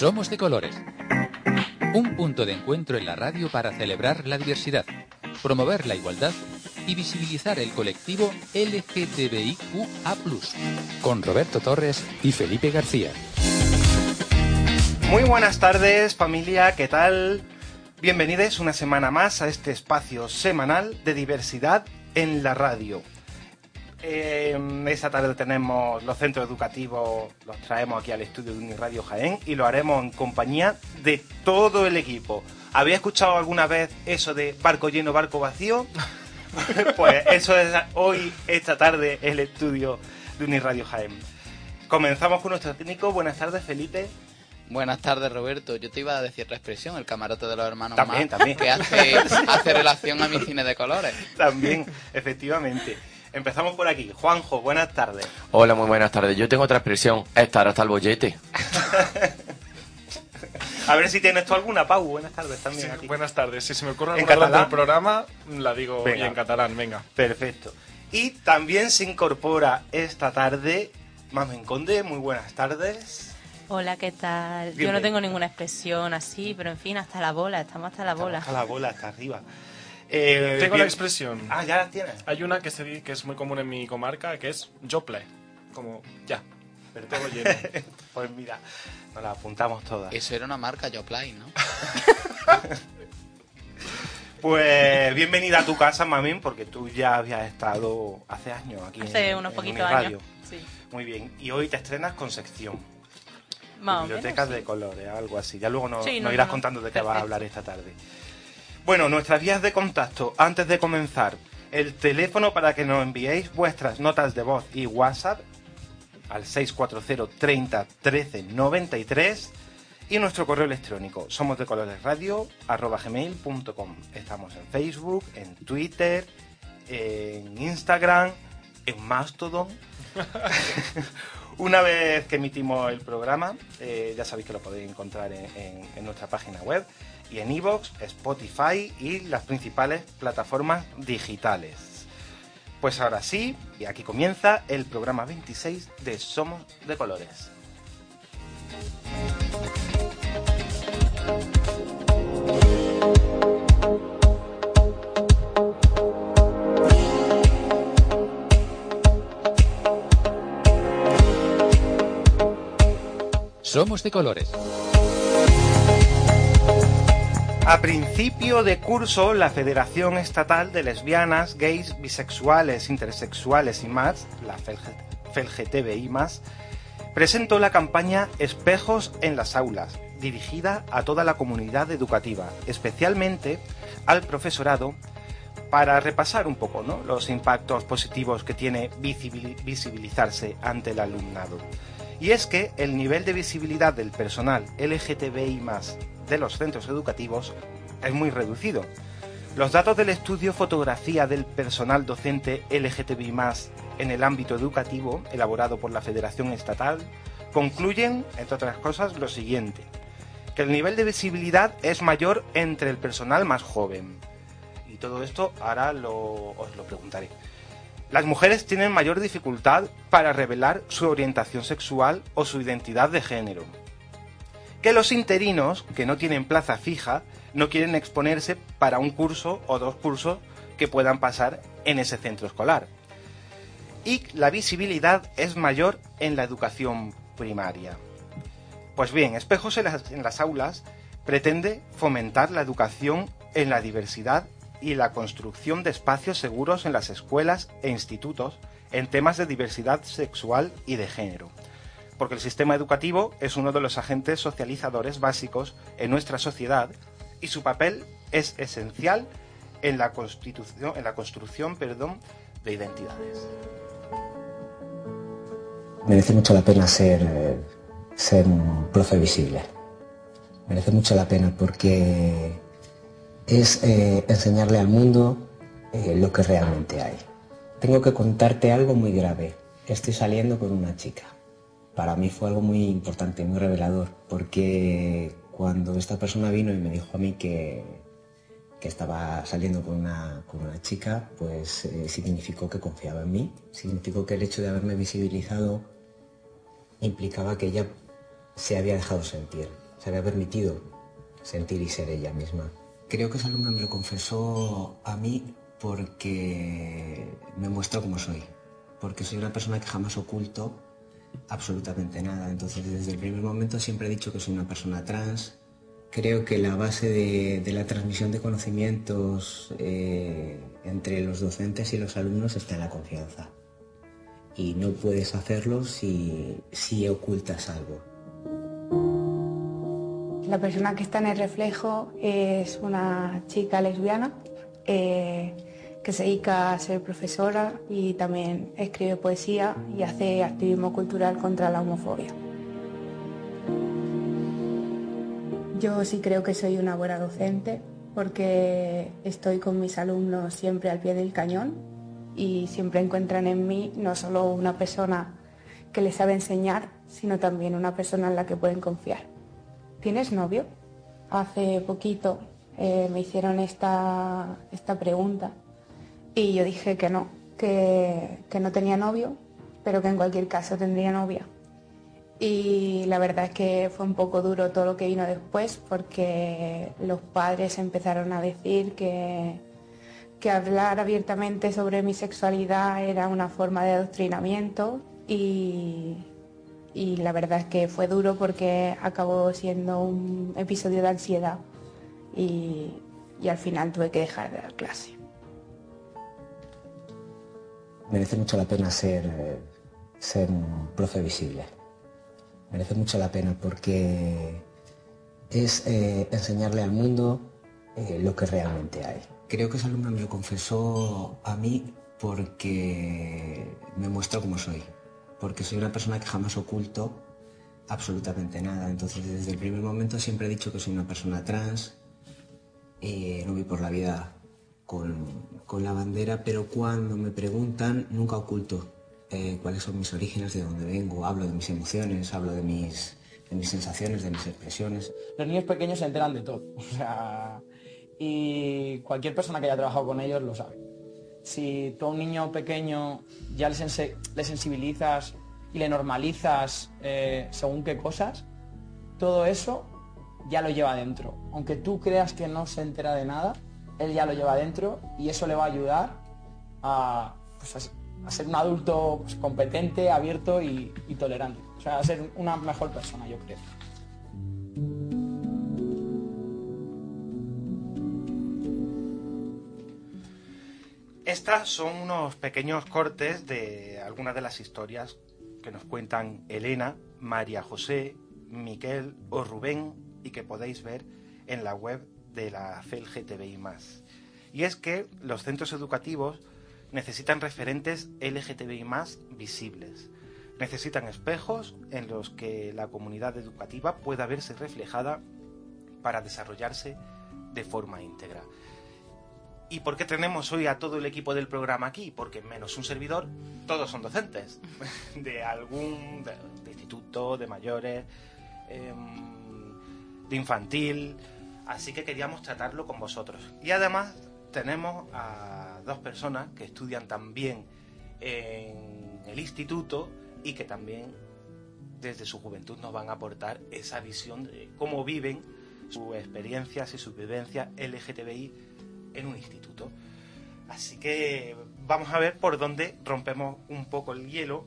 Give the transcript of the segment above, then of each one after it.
Somos de colores. Un punto de encuentro en la radio para celebrar la diversidad, promover la igualdad y visibilizar el colectivo LGTBIQA+, con Roberto Torres y Felipe García. Muy buenas tardes familia, ¿qué tal? Bienvenidos una semana más a este espacio semanal de diversidad en la radio. Eh, esta tarde tenemos los centros educativos, los traemos aquí al estudio de Uniradio Jaén y lo haremos en compañía de todo el equipo. ¿Había escuchado alguna vez eso de barco lleno, barco vacío? pues eso es hoy, esta tarde, el estudio de Uniradio Jaén. Comenzamos con nuestro técnico. Buenas tardes, Felipe. Buenas tardes, Roberto. Yo te iba a decir la expresión, el camarote de los hermanos También, también. que hace, hace relación a mi cine de colores. También, efectivamente. Empezamos por aquí. Juanjo, buenas tardes. Hola, muy buenas tardes. Yo tengo otra expresión, estar hasta el bollete. A ver si tienes tú alguna, Pau. Buenas tardes también Sí, a ti. buenas tardes. Si se me ocurre ¿En alguna durante catalán? el programa, la digo Venga. en catalán, venga. Perfecto. Y también se incorpora esta tarde Mamen Conde. Muy buenas tardes. Hola, ¿qué tal? Yo Bienvenido. no tengo ninguna expresión así, pero en fin, hasta la bola, estamos hasta la bola. Hasta la bola, hasta arriba. Eh, Tengo bien- la expresión. Ah, ya la tienes. Hay una que se que es muy común en mi comarca, que es jople. Como ya. Pero todo lleno. Pues mira, nos la apuntamos todas. Eso era una marca Joplin, ¿no? Pues bienvenida a tu casa, Mamen, porque tú ya habías estado hace años aquí Hace en, unos en poquitos años. Sí. Muy bien. Y hoy te estrenas con sección. Más Bibliotecas menos, de colores, algo así. Ya luego nos, Sí, nos no, irás no, no. contando de qué vas a Perfecto. hablar esta tarde. Bueno, nuestras vías de contacto, antes de comenzar, el teléfono para que nos enviéis vuestras notas de voz y WhatsApp al 640 30 13 93 y nuestro correo electrónico somos de colores radio gmail.com estamos en Facebook en Twitter en Instagram en Mastodon. Una vez que emitimos el programa, eh, ya sabéis que lo podéis encontrar en, en- en nuestra página web y en iVoox, Spotify y las principales plataformas digitales. Pues ahora sí, y aquí comienza el programa 26 de Somos de Colores. Somos de colores. A principio de curso, la Federación Estatal de Lesbianas, Gays, Bisexuales, Intersexuales y más, la FELGTBI presentó la campaña Espejos en las aulas, dirigida a toda la comunidad educativa, especialmente al profesorado, para repasar un poco los impactos positivos que tiene visibili- visibilizarse ante el alumnado. Y es que el nivel de visibilidad del personal LGTBI de los centros educativos es muy reducido. Los datos del estudio Fotografía del personal docente LGTBI en el ámbito educativo, elaborado por la Federación Estatal, concluyen, entre otras cosas, lo siguiente. Que el nivel de visibilidad es mayor entre el personal más joven. Y todo esto ahora lo- os lo preguntaré. Las mujeres tienen mayor dificultad para revelar su orientación sexual o su identidad de género. Que los interinos, que no tienen plaza fija, no quieren exponerse para un curso o dos cursos que puedan pasar en ese centro escolar. Y la visibilidad es mayor en la educación primaria. Pues bien, Espejos en las, en las aulas pretende fomentar la educación en la diversidad y la construcción de espacios seguros en las escuelas e institutos en temas de diversidad sexual y de género. Porque el sistema educativo es uno de los agentes socializadores básicos en nuestra sociedad y su papel es esencial en la constitución, en la construcción, perdón, de identidades. merece mucho la pena ser, eh, ser un profe visible. Merece mucho la pena porque es eh, enseñarle al mundo eh, lo que realmente hay. Tengo que contarte algo muy grave. Estoy saliendo con una chica. Para mí fue algo muy importante, muy revelador, porque cuando esta persona vino y me dijo a mí que, que estaba saliendo con una, con una chica, pues eh, significó que confiaba en mí, significó que el hecho de haberme visibilizado implicaba que ella se había dejado sentir se había permitido sentir y ser ella misma. Creo que esa alumna me lo confesó a mí porque me muestra como soy, porque soy una persona que jamás oculto absolutamente nada. Entonces, desde el primer momento siempre he dicho que soy una persona trans. Creo que la base de, la transmisión de conocimientos eh, entre los docentes y los alumnos está en la confianza. Y no puedes hacerlo si, si ocultas algo. La persona que está en el reflejo es una chica lesbiana eh, se dedica a ser profesora y también escribe poesía y hace activismo cultural contra la homofobia. Yo sí creo que soy una buena docente porque estoy con mis alumnos siempre al pie del cañón y siempre encuentran en mí no solo una persona que les sabe enseñar, sino también una persona en la que pueden confiar. ¿tienes novio? Hace poquito eh, me hicieron esta, esta pregunta y yo dije que no, que, que no tenía novio, pero que en cualquier caso tendría novia. Y la verdad es que fue un poco duro todo lo que vino después porque los padres empezaron a decir que, que hablar abiertamente sobre mi sexualidad era una forma de adoctrinamiento y, y la verdad es que fue duro porque acabó siendo un episodio de ansiedad y, al final tuve que dejar de dar clase. Merece mucho la pena ser, ser un profe visible. Merece mucho la pena porque es eh, enseñarle al mundo eh, lo que realmente hay. Creo que esa alumna me lo confesó a mí porque me muestra cómo soy porque soy una persona que jamás oculto absolutamente nada. Entonces, desde el primer momento siempre he dicho que soy una persona trans, eh, no voy por la vida con, la bandera, pero cuando me preguntan nunca oculto eh, cuáles son mis orígenes, de dónde vengo, hablo de mis emociones, hablo de mis, sensaciones, de mis expresiones. Los niños pequeños se enteran de todo, o sea, y cualquier persona que haya trabajado con ellos lo sabe si tú a un niño pequeño ya le, sensibilizas y le normalizas eh, según qué cosas, todo eso ya lo lleva dentro. Aunque tú creas que no se entera de nada, él ya lo lleva dentro y eso le va a ayudar a, pues, ser un adulto pues, competente, abierto y, y tolerante. O sea, a ser una mejor persona, yo creo. Estas son unos pequeños cortes de algunas de las historias que nos cuentan Elena, María José, Miquel o Rubén y que podéis ver en la web de la FELGTBI+. Y es que los centros educativos necesitan referentes LGTBI+, visibles. Necesitan espejos en los que la comunidad educativa pueda verse reflejada para desarrollarse de forma íntegra. ¿Y por qué tenemos hoy a todo el equipo del programa aquí? Porque menos un servidor, todos son docentes. De algún de, instituto, de mayores, em, de infantil. Así que queríamos tratarlo con vosotros. Y además tenemos a dos personas que estudian también en el instituto y que también desde su juventud nos van a aportar esa visión de cómo viven sus experiencias y sus vivencias LGTBI en un instituto. Así que vamos a ver por dónde rompemos un poco el hielo.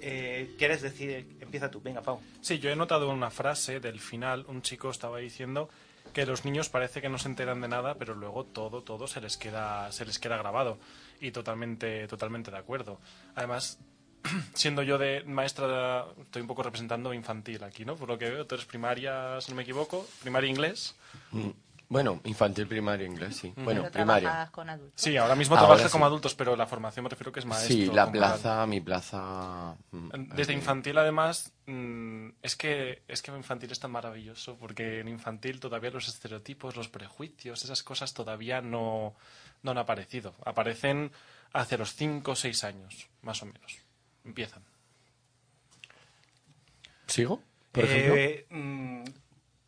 Eh, ¿Quieres decir? Empieza tú, venga, Pau. Sí, yo he notado una frase del final. Un chico estaba diciendo que los niños parece que no se enteran de nada, pero luego todo, todo se les queda, se les queda grabado. Y totalmente, totalmente de acuerdo. Además, siendo yo de maestra, estoy un poco representando infantil aquí, ¿no? Por lo que veo, tú eres primaria, si no me equivoco, primaria inglés. Mm. Bueno, infantil, primario, inglés, sí. Bueno, primaria. con adultos? Sí, ahora mismo trabajas como adultos, pero la formación me refiero que es maestro. Sí, la plaza, mi plaza... Mm, Desde infantil, además, mm, es que es que infantil es tan maravilloso, porque en infantil todavía los estereotipos, los prejuicios, esas cosas todavía no, no han aparecido. Aparecen hace los 5 o 6 años, más o menos. Empiezan. ¿Sigo? Por eh, mm,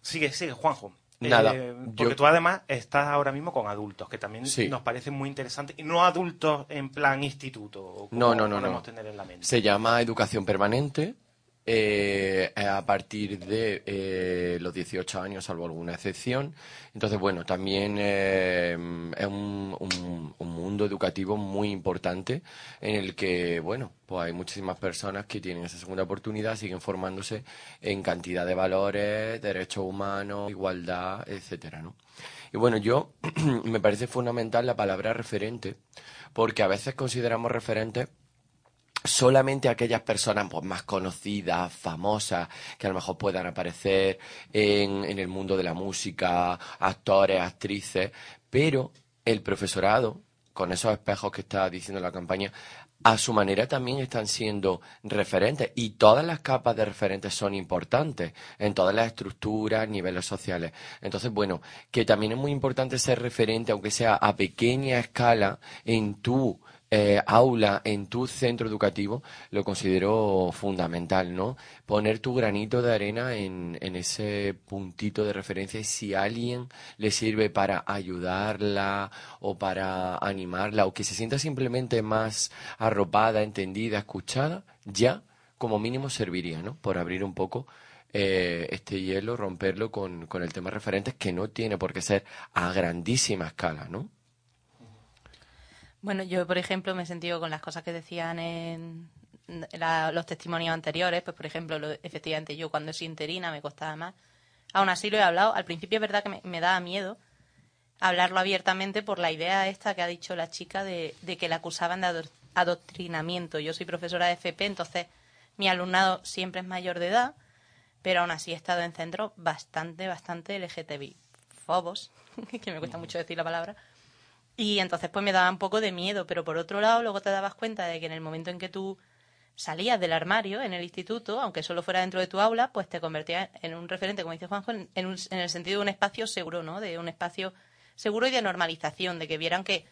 sigue, sigue, Juanjo. Nada. Eh, porque tú además estás ahora mismo con adultos, que también nos parece muy interesante. Y no adultos en plan instituto. no, no, no. no. Tener en la mente. Se llama educación permanente. Eh, a partir de eh, los 18 años, salvo alguna excepción. Entonces, bueno, también eh, es un, un- un mundo educativo muy importante en el que, bueno, pues hay muchísimas personas que tienen esa segunda oportunidad, siguen formándose en cantidad de valores, derechos humanos, igualdad, etcétera, ¿no? Y bueno, yo me parece fundamental la palabra referente, porque a veces consideramos referentes solamente aquellas personas pues, más conocidas, famosas, que a lo mejor puedan aparecer en, en el mundo de la música, actores, actrices, pero el profesorado, con esos espejos que está diciendo la campaña, a su manera también están siendo referentes y todas las capas de referentes son importantes en todas las estructuras, niveles sociales. Entonces, bueno, que también es muy importante ser referente, aunque sea a pequeña escala, en tu eh, aula, en tu centro educativo, lo considero fundamental, ¿no? Poner tu granito de arena en, en ese puntito de referencia y si alguien le sirve para ayudarla o para animarla o que se sienta simplemente más arropada, entendida, escuchada, ya como mínimo serviría, ¿no? Por abrir un poco eh, este hielo, romperlo con, con el tema referentes que no tiene por qué ser a grandísima escala, ¿no? Bueno, yo, por ejemplo, me he sentido con las cosas que decían en la- los testimonios anteriores. Pues, por ejemplo, lo- efectivamente, yo cuando soy interina me costaba más. Aún así lo he hablado. Al principio es verdad que me, me daba miedo hablarlo abiertamente por la idea esta que ha dicho la chica de, de que la acusaban de ado- adoctrinamiento. Yo soy profesora de FP, entonces mi alumnado siempre es mayor de edad, pero aún así he estado en centros bastante, bastante LGTBI fobos, que me cuesta mucho decir la palabra. Y entonces pues me daba un poco de miedo, pero por otro lado luego te dabas cuenta de que en el momento en que tú salías del armario en el instituto, aunque solo fuera dentro de tu aula, pues te convertías en un referente, como dice Juanjo, en, en un- en el sentido de un espacio seguro, ¿no? De un espacio seguro y de normalización, de que vieran que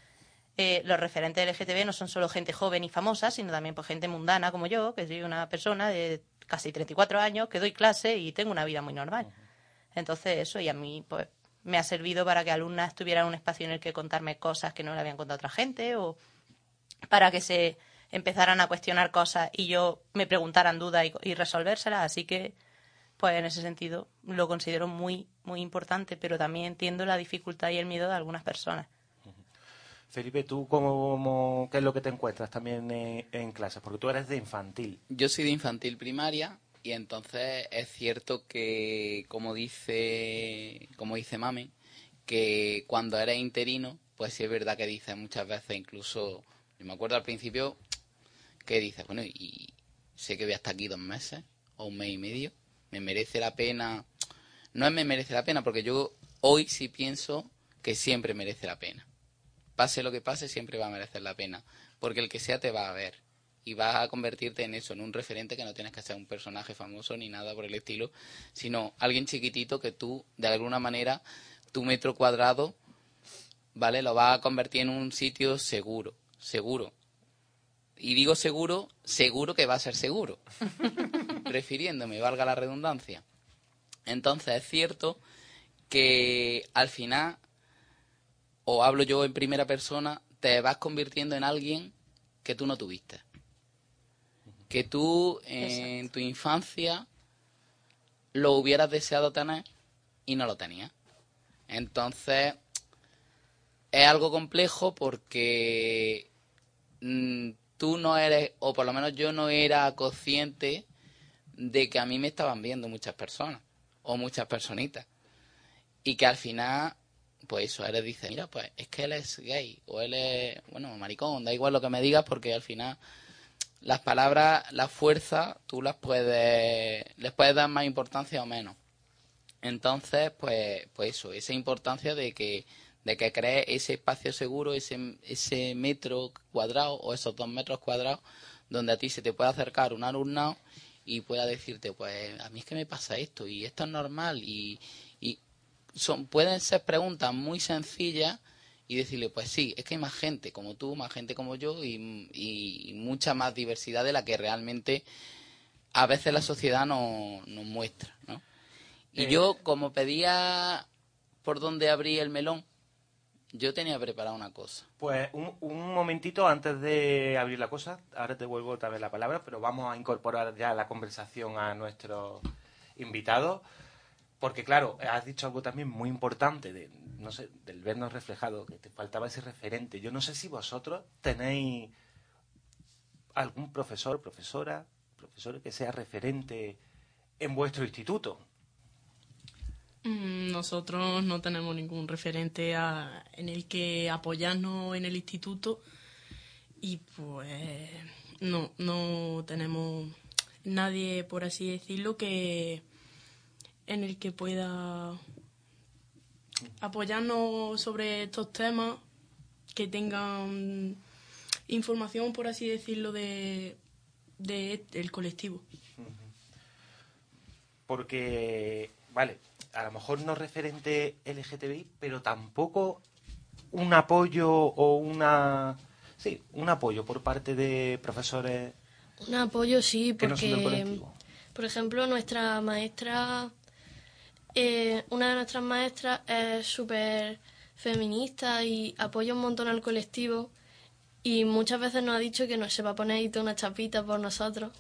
eh, los referentes LGTB no son solo gente joven y famosa, sino también pues, gente mundana como yo, que soy una persona de casi 34 años, que doy clase y tengo una vida muy normal. Entonces eso, y a mí pues me ha servido para que alumnas tuvieran un espacio en el que contarme cosas que no le habían contado a otra gente o para que se empezaran a cuestionar cosas y yo me preguntaran dudas y, y resolvérselas. Así que, pues en ese sentido, lo considero muy, muy importante, pero también entiendo la dificultad y el miedo de algunas personas. Felipe, ¿tú cómo, qué es lo que te encuentras también en, en clases? Porque tú eres de infantil. Yo soy de infantil primaria y entonces es cierto que, como dice, como dice Mame, que cuando eres interino, pues sí es verdad que dices muchas veces, incluso, yo me acuerdo al principio que dices, bueno, y sé que voy hasta aquí dos meses o un mes y medio, me merece la pena. No es me merece la pena, porque yo hoy sí pienso que siempre merece la pena. Pase lo que pase, siempre va a merecer la pena, porque el que sea te va a ver y vas a convertirte en eso, en un referente que no tienes que ser un personaje famoso ni nada por el estilo, sino alguien chiquitito que tú, de alguna manera, tu metro cuadrado, ¿vale? Lo vas a convertir en un sitio seguro, seguro. Y digo seguro, seguro que va a ser seguro, refiriéndome, valga la redundancia. Entonces es cierto que al final, o hablo yo en primera persona, te vas convirtiendo en alguien que tú no tuviste que tú en tu infancia lo hubieras deseado tener y no lo tenías. Entonces, es algo complejo porque mm, tú no eres, o por lo menos yo no era consciente de que a mí me estaban viendo muchas personas, o muchas personitas. Y que al final, pues eso, eres dice, mira, pues es que él es gay, o él es, bueno, maricón, da igual lo que me digas porque al final las palabras, la fuerza, tú las puedes, les puedes dar más importancia o menos. Entonces, pues, pues eso, esa importancia de que, de que crees ese espacio seguro, ese, ese metro cuadrado o esos dos metros cuadrados, donde a ti se te puede acercar un alumnado y pueda decirte, pues a mí es que me pasa esto y esto es normal y, y son, pueden ser preguntas muy sencillas y decirle, pues sí, es que hay más gente como tú, más gente como yo y, y mucha más diversidad de la que realmente a veces la sociedad no- nos muestra, ¿no? Y Eh. yo, como pedía por dónde abrí el melón, yo tenía preparado una cosa. Pues un, un momentito antes de abrir la cosa, ahora te vuelvo otra vez la palabra, pero vamos a incorporar ya la conversación a nuestro invitados, porque claro, has dicho algo también muy importante, de, no sé, del vernos reflejado, que te faltaba ese referente. Yo no sé si vosotros tenéis algún profesor, profesora, profesor que sea referente en vuestro instituto. Mm, Nosotros no tenemos ningún referente en el que apoyarnos en el instituto y pues no, no tenemos nadie, por así decirlo, que en el que pueda apoyarnos sobre estos temas, que tengan información, por así decirlo, de, de el colectivo. Porque, vale, a lo mejor no referente LGTBI, pero tampoco un apoyo o una... Sí, un apoyo por parte de profesores Un apoyo sí, que no son del porque, por ejemplo, nuestra maestra, eh, una de nuestras maestras es súper feminista y apoya un montón al colectivo y muchas veces nos ha dicho que nos se va a poner ahí toda una chapita por nosotros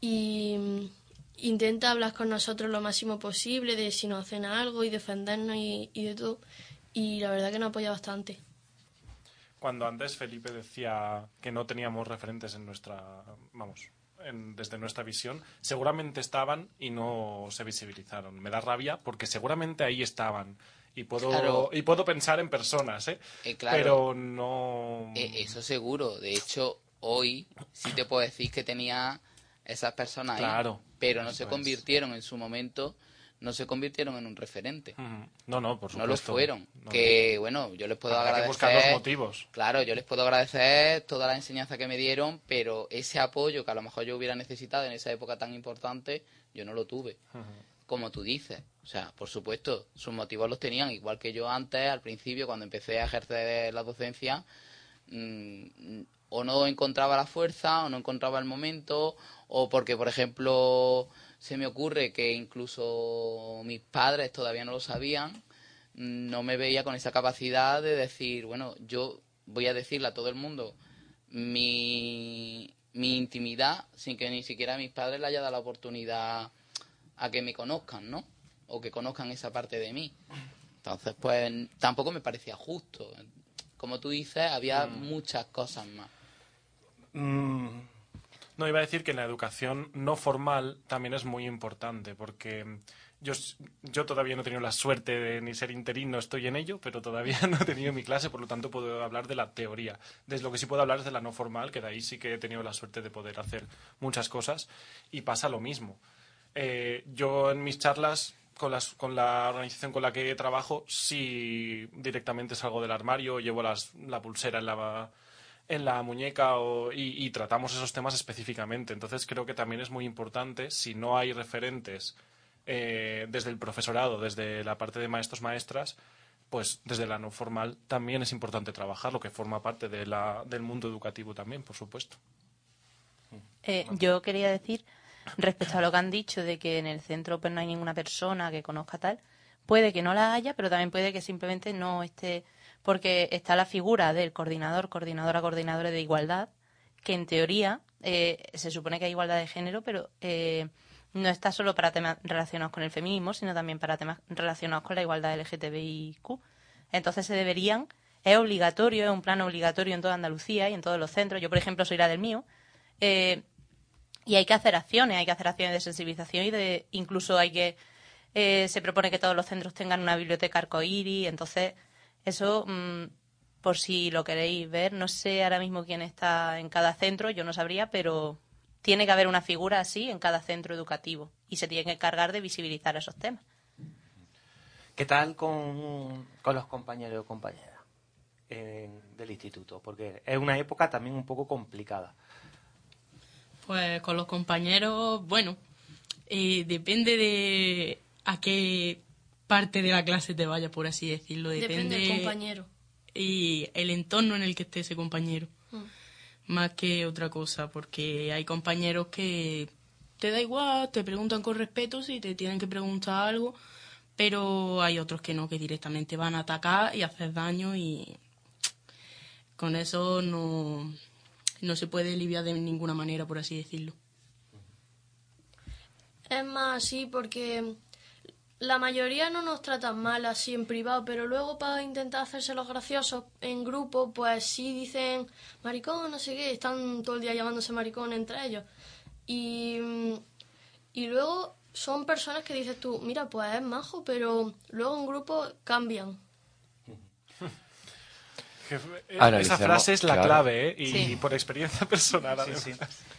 y mm, intenta hablar con nosotros lo máximo posible de si nos hacen algo y defendernos y, y de todo y la verdad que nos apoya bastante. Cuando antes Felipe decía que no teníamos referentes en nuestra, vamos, en- desde nuestra visión, seguramente estaban y no se visibilizaron. Me da rabia porque seguramente ahí estaban. Y puedo, Claro. y puedo pensar en personas, ¿eh? Eh, claro. Pero no... Eh, eso seguro. De hecho, hoy sí te puedo decir que tenía esas personas ahí. Claro, Pero no se convirtieron en su momento, no se convirtieron en un referente. No, no, por No lo supuesto. fueron. No. Que bueno, yo les puedo Habrá que agradecer. buscar los motivos. Claro, yo les puedo agradecer toda la enseñanza que me dieron, pero ese apoyo que a lo mejor yo hubiera necesitado en esa época tan importante, yo no lo tuve. Como tú dices. O sea, por supuesto, sus motivos los tenían, igual que yo antes, al principio, cuando empecé a ejercer la docencia, mm, o no encontraba la fuerza, o no encontraba el momento, o porque, por ejemplo, se me ocurre que incluso mis padres todavía no lo sabían, mm, no me veía con esa capacidad de decir, bueno, yo voy a decirle a todo el mundo mi, mi intimidad sin que ni siquiera a mis padres le haya dado la oportunidad a que me conozcan, ¿no? O que conozcan esa parte de mí. Entonces, pues tampoco me parecía justo. Como tú dices, había muchas cosas más. Mm, No, iba a decir que la educación no formal también es muy importante, porque yo, yo todavía no he tenido la suerte de ni ser interino, estoy en ello, pero todavía no he tenido mi clase, por lo tanto puedo hablar de la teoría. De lo que sí puedo hablar es de la no formal, que de ahí sí que he tenido la suerte de poder hacer muchas cosas, y pasa lo mismo. Eh, yo en mis charlas con, las, con la organización con la que trabajo, sí directamente salgo del armario, llevo las- la pulsera en la, en la muñeca o- y, y tratamos esos temas específicamente. Entonces creo que también es muy importante, si no hay referentes eh, desde el profesorado, desde la parte de maestros maestras, pues desde la no formal también es importante trabajar, lo que forma parte de la, del mundo educativo también, por supuesto. Eh, yo quería decir, respecto a lo que han dicho de que en el centro pues no hay ninguna persona que conozca tal, puede que no la haya, pero también puede que simplemente no esté, porque está la figura del coordinador, coordinadora, coordinadora de igualdad, que en teoría eh, se supone que hay igualdad de género, pero eh, no está solo para temas relacionados con el feminismo, sino también para temas relacionados con la igualdad LGTBIQ. Entonces se deberían, es obligatorio, es un plan obligatorio en toda Andalucía y en todos los centros. Yo, por ejemplo, soy la del mío. Eh, y hay que hacer acciones, hay que hacer acciones de sensibilización y de incluso hay que eh, se propone que todos los centros tengan una biblioteca arcoíris, entonces eso mm, por si lo queréis ver, no sé ahora mismo quién está en cada centro, yo no sabría, pero tiene que haber una figura así en cada centro educativo y se tiene que encargar de visibilizar esos temas. ¿Qué tal con, con los compañeros o compañeras eh, del instituto? Porque es una época también un poco complicada. Pues con los compañeros, bueno, eh, depende de a qué parte de la clase te vaya, por así decirlo. Depende, del compañero. Y el entorno en el que esté ese compañero. Mm. Más que otra cosa, porque hay compañeros que te da igual, te preguntan con respeto si te tienen que preguntar algo, pero hay otros que no, que directamente van a atacar y hacer daño y con eso no, no se puede aliviar de ninguna manera, por así decirlo. es más así porque la mayoría no nos tratan mal así en privado, pero luego para intentar hacerse los graciosos en grupo, pues sí dicen maricón, no sé qué, están todo el día llamándose maricón entre ellos. Y, y luego son personas que dices tú, mira, pues es majo, pero luego en grupo cambian. Eh, Esa frase es la claro. clave, ¿eh? Y Sí. por experiencia personal, Sí, además. sí.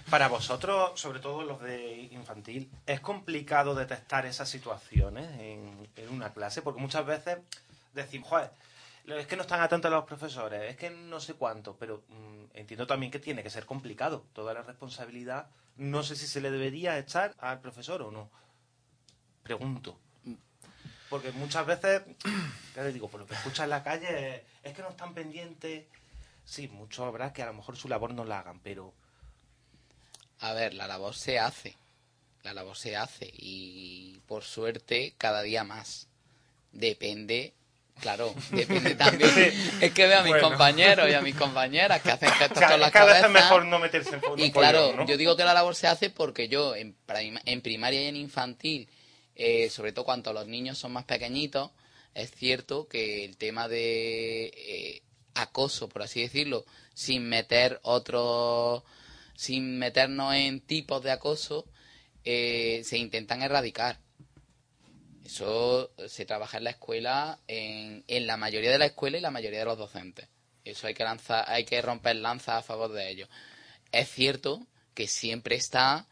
Para vosotros, sobre todo los de infantil, ¿es complicado detectar esas situaciones en, en una clase? Porque muchas veces decimos, joder, es que no están atentos los profesores, es que no sé cuánto, pero mm, entiendo también que tiene que ser complicado. Toda la responsabilidad, no sé si se le debería echar al profesor o no. Pregunto. Porque muchas veces, ya les digo, por lo que escuchas en la calle, es que no están pendientes. Sí, muchos habrá que a lo mejor su labor no la hagan, pero A ver, la labor se hace. La labor se hace. Y por suerte, cada día más. Depende. Claro, depende también. Es que veo a mis Bueno. compañeros y a mis compañeras que hacen gestos Cada- con las cada vez es mejor no meterse en Y claro, ¿no? yo digo que la labor se hace porque yo en, prim- en primaria y en infantil, eh, sobre todo cuando los niños son más pequeñitos, es cierto que el tema de eh, acoso, por así decirlo, sin meter otros, sin meternos en tipos de acoso, eh, se intentan erradicar. Eso se trabaja en la escuela, en, en la mayoría de la escuela y la mayoría de los docentes. Eso hay que lanzar, hay que romper lanzas a favor de ello. Es cierto que siempre está,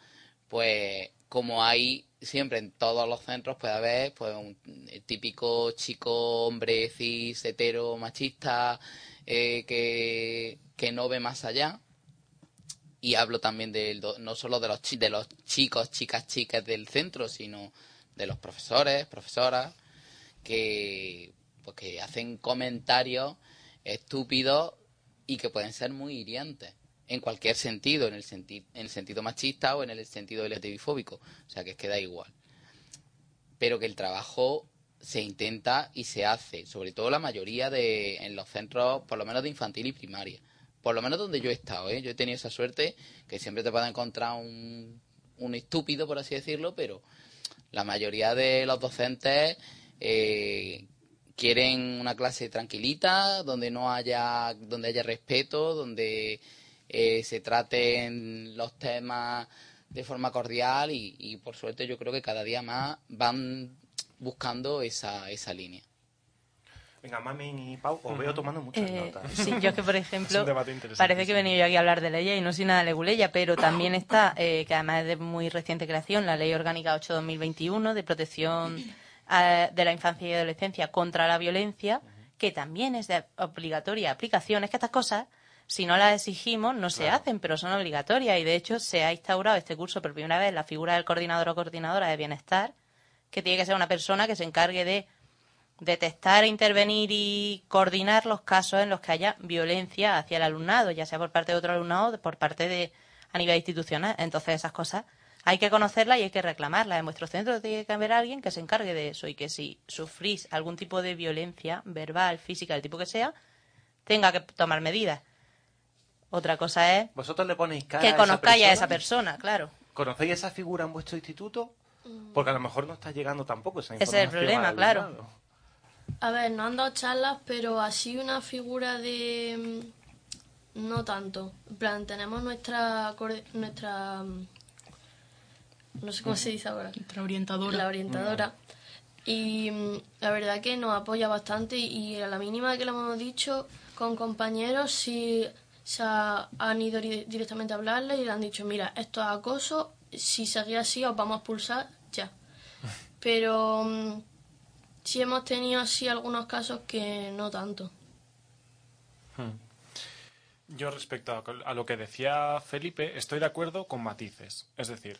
pues, como hay siempre en todos los centros puede haber, pues, un típico chico hombre cis hetero machista eh, que, que no ve más allá. Y hablo también do- no solo de los, de los chicos, chicas, chicas del centro, sino de los profesores, profesoras, que, pues, que hacen comentarios estúpidos y que pueden ser muy hirientes en cualquier sentido, en el, senti en el sentido machista o en el sentido LGTBI-fóbico. O sea, que es que da igual. Pero que el trabajo se intenta y se hace, sobre todo la mayoría de en los centros, por lo menos de infantil y primaria. Por lo menos donde yo he estado, ¿eh? Yo he tenido esa suerte que siempre te puedes encontrar un, un estúpido, por así decirlo, pero la mayoría de los docentes eh, quieren una clase tranquilita, donde no haya, donde haya respeto, donde eh, se traten los temas de forma cordial y, y, por suerte yo creo que cada día más van buscando esa, esa línea. Venga, Mami y Pau, os veo tomando muchas Eh, notas. sí, yo que por ejemplo, parece que he venido yo aquí a hablar de leyes y no soy nada leguleya, pero también está, eh, que además es de muy reciente creación, la Ley Orgánica 8-2021 de protección eh, de la infancia y adolescencia contra la violencia, que también es de obligatoria aplicación. Es que estas cosas, si no las exigimos, no se hacen, pero son obligatorias y de hecho se ha instaurado este curso por primera vez la figura del coordinador o coordinadora de bienestar, que tiene que ser una persona que se encargue de detectar, intervenir y coordinar los casos en los que haya violencia hacia el alumnado, ya sea por parte de otro alumnado o por parte de a nivel institucional. Entonces esas cosas hay que conocerlas y hay que reclamarlas. En vuestro centro tiene que haber alguien que se encargue de eso y que si sufrís algún tipo de violencia verbal, física, del tipo que sea, tenga que tomar medidas. Otra cosa es ¿Vosotros le ponéis cara que conozcáis a esa persona, claro. ¿Conocéis esa figura en vuestro instituto? Porque a lo mejor no está llegando tampoco esa Ese información. es el problema, claro. A ver, no han dado charlas, pero así una figura de... mm, No tanto. En plan, tenemos nuestra... nuestra mm, no sé cómo se dice ahora. Nuestra orientadora. La orientadora. Y mm, la verdad que nos apoya bastante y a la mínima que le hemos dicho con compañeros sí se ha- han ido di- directamente a hablarle y le han dicho, mira, esto es acoso, si seguís así os vamos a expulsar ya. Pero mm, sí hemos tenido así algunos casos que no tanto. Yo respecto a, a lo que decía Felipe, estoy de acuerdo con matices. Es decir,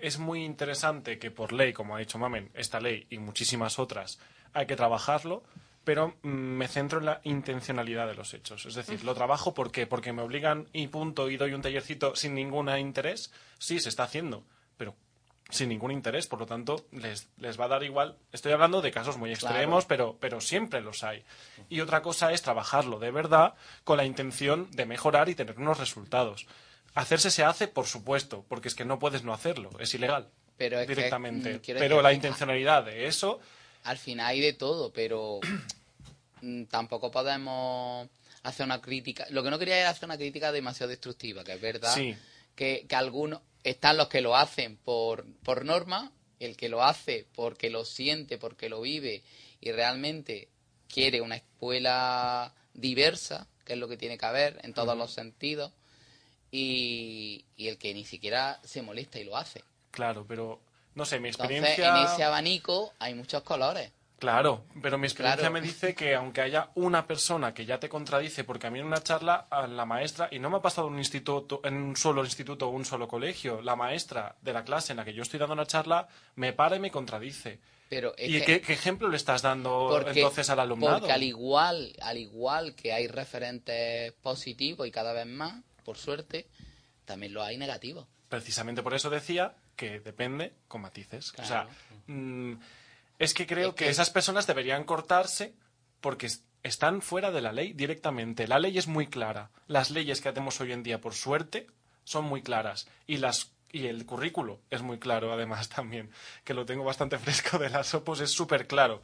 es muy interesante que por ley, como ha dicho Mamen, esta ley y muchísimas otras, hay que trabajarlo, pero mm, me centro en la intencionalidad de los hechos. Es decir, lo trabajo ¿por qué? porque me obligan y punto y doy un tallercito sin ningún interés. Sí, se está haciendo, pero sin ningún interés, por lo tanto, les, les va a dar igual. Estoy hablando de casos muy extremos, pero, pero siempre los hay. Y otra cosa es trabajarlo de verdad con la intención de mejorar y tener unos resultados. Hacerse se hace, por supuesto, porque es que no puedes no hacerlo, es ilegal. Pero es que, directamente. mm, quiero pero la que intencionalidad de eso, Al final hay de todo, pero mm, tampoco podemos hacer una crítica. Lo que no quería era hacer una crítica demasiado destructiva, que es verdad sí. que, que algunos están los que lo hacen por, por norma, el que lo hace porque lo siente, porque lo vive y realmente quiere una escuela diversa, que es lo que tiene que haber en todos los sentidos, y, y el que ni siquiera se molesta y lo hace. Claro, pero no sé, mi Entonces, experiencia. en ese abanico hay muchos colores. Claro, pero mi experiencia Claro. me dice que aunque haya una persona que ya te contradice, porque a mí en una charla a la maestra, y no me ha pasado en un instituto, en un solo instituto o un solo colegio, la maestra de la clase en la que yo estoy dando una charla me para y me contradice. Pero ¿Y que- qué, qué ejemplo le estás dando Porque- entonces al alumnado? Porque al igual, al igual que hay referentes positivos y cada vez más, por suerte, también lo hay negativos. Precisamente por eso decía que depende con matices. O sea, mm, es que creo Es que que- esas personas deberían cortarse porque es- están fuera de la ley directamente. La ley es muy clara. Las leyes que hacemos hoy en día, por suerte, son muy claras. Y las y el currículo es muy claro, además, también, que lo tengo bastante fresco de las OPOS, es súper claro.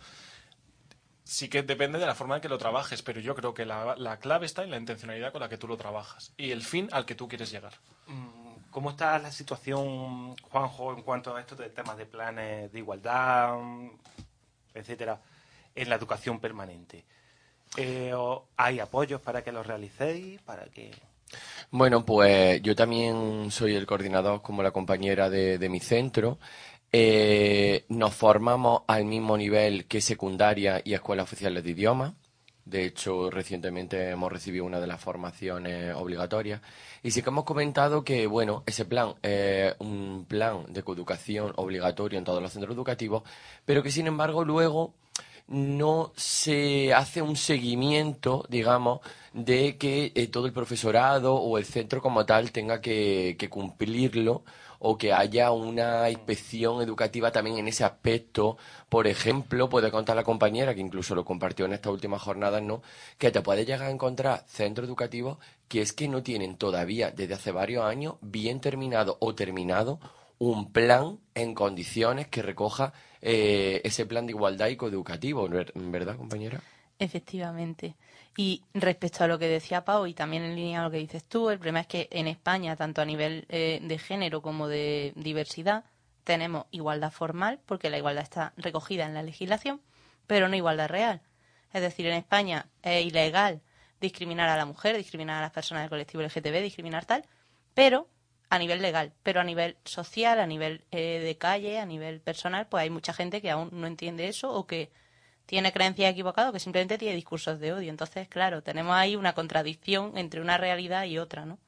Sí que depende de la forma en que lo trabajes, pero yo creo que la, la clave está en la intencionalidad con la que tú lo trabajas y el fin al que tú quieres llegar. Mm, ¿Cómo está la situación, Juanjo, en cuanto a estos de temas de planes de igualdad, etcétera, en la educación permanente? Eh, ¿Hay apoyos para que los realicéis? ¿Para que...? Bueno, pues yo también soy el coordinador como la compañera de, de mi centro. Eh, nos formamos al mismo nivel que secundaria y escuelas oficiales de idiomas. De hecho, recientemente hemos recibido una de las formaciones obligatorias. Y sí que hemos comentado que, bueno, ese plan es un plan de coeducación obligatorio en todos los centros educativos, pero que sin embargo luego no se hace un seguimiento, digamos, de que eh, todo el profesorado o el centro como tal tenga que, que cumplirlo o que haya una inspección educativa también en ese aspecto. Por ejemplo, puede contar la compañera, que incluso lo compartió en estas últimas jornadas, ¿no? Que te puede llegar a encontrar centros educativos que es que no tienen todavía, desde hace varios años, bien terminado o terminado un plan en condiciones que recoja eh, ese plan de igualdad y coeducativo, ¿ver- ¿verdad, compañera? Efectivamente. Y respecto a lo que decía Pau, y también en línea a lo que dices tú, el problema es que en España, tanto a nivel eh, de género como de diversidad, tenemos igualdad formal, porque la igualdad está recogida en la legislación, pero no igualdad real. Es decir, en España es ilegal discriminar a la mujer, discriminar a las personas del colectivo LGTB, discriminar tal, pero a nivel legal, pero a nivel social, a nivel eh, de calle, a nivel personal, pues hay mucha gente que aún no entiende eso o que tiene creencias equivocadas o que simplemente tiene discursos de odio. Entonces, claro, tenemos ahí una contradicción entre una realidad y otra, ¿no?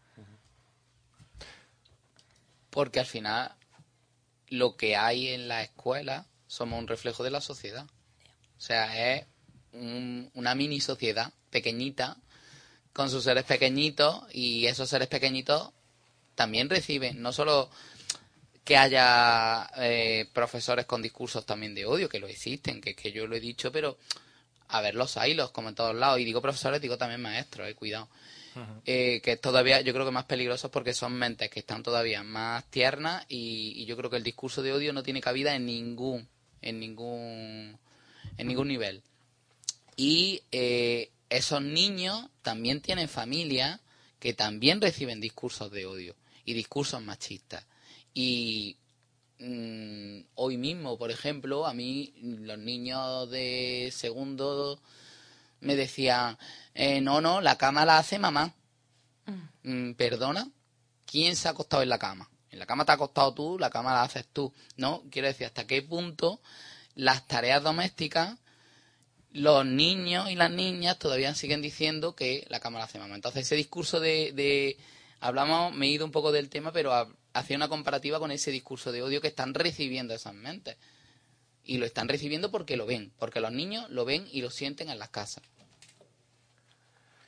Porque al final lo que hay en la escuela somos un reflejo de la sociedad. O sea, es un- una mini sociedad pequeñita con sus seres pequeñitos y esos seres pequeñitos también reciben no solo que haya eh, profesores con discursos también de odio, que lo existen, que es que yo lo he dicho, pero a ver, los hay, los como en todos lados. Y digo profesores, digo también maestros, eh, cuidado. Eh, que todavía, yo creo que más peligrosos porque son mentes que están todavía más tiernas y, y yo creo que el discurso de odio no tiene cabida en ningún, en ningún, en ningún nivel. Y eh, esos niños también tienen familias que también reciben discursos de odio y discursos machistas. Y mm, hoy mismo, por ejemplo, a mí los niños de segundo me decían, eh, no, no, la cama la hace mamá. Mm, Perdona, ¿quién se ha acostado en la cama? En la cama te has acostado tú, la cama la haces tú. No, quiero decir, hasta qué punto las tareas domésticas, los niños y las niñas todavía siguen diciendo que la cama la hace mamá. Entonces, ese discurso de, de hablamos, me he ido un poco del tema, pero hacía una comparativa con ese discurso de odio que están recibiendo esas mentes. Y lo están recibiendo porque lo ven, porque los niños lo ven y lo sienten en las casas.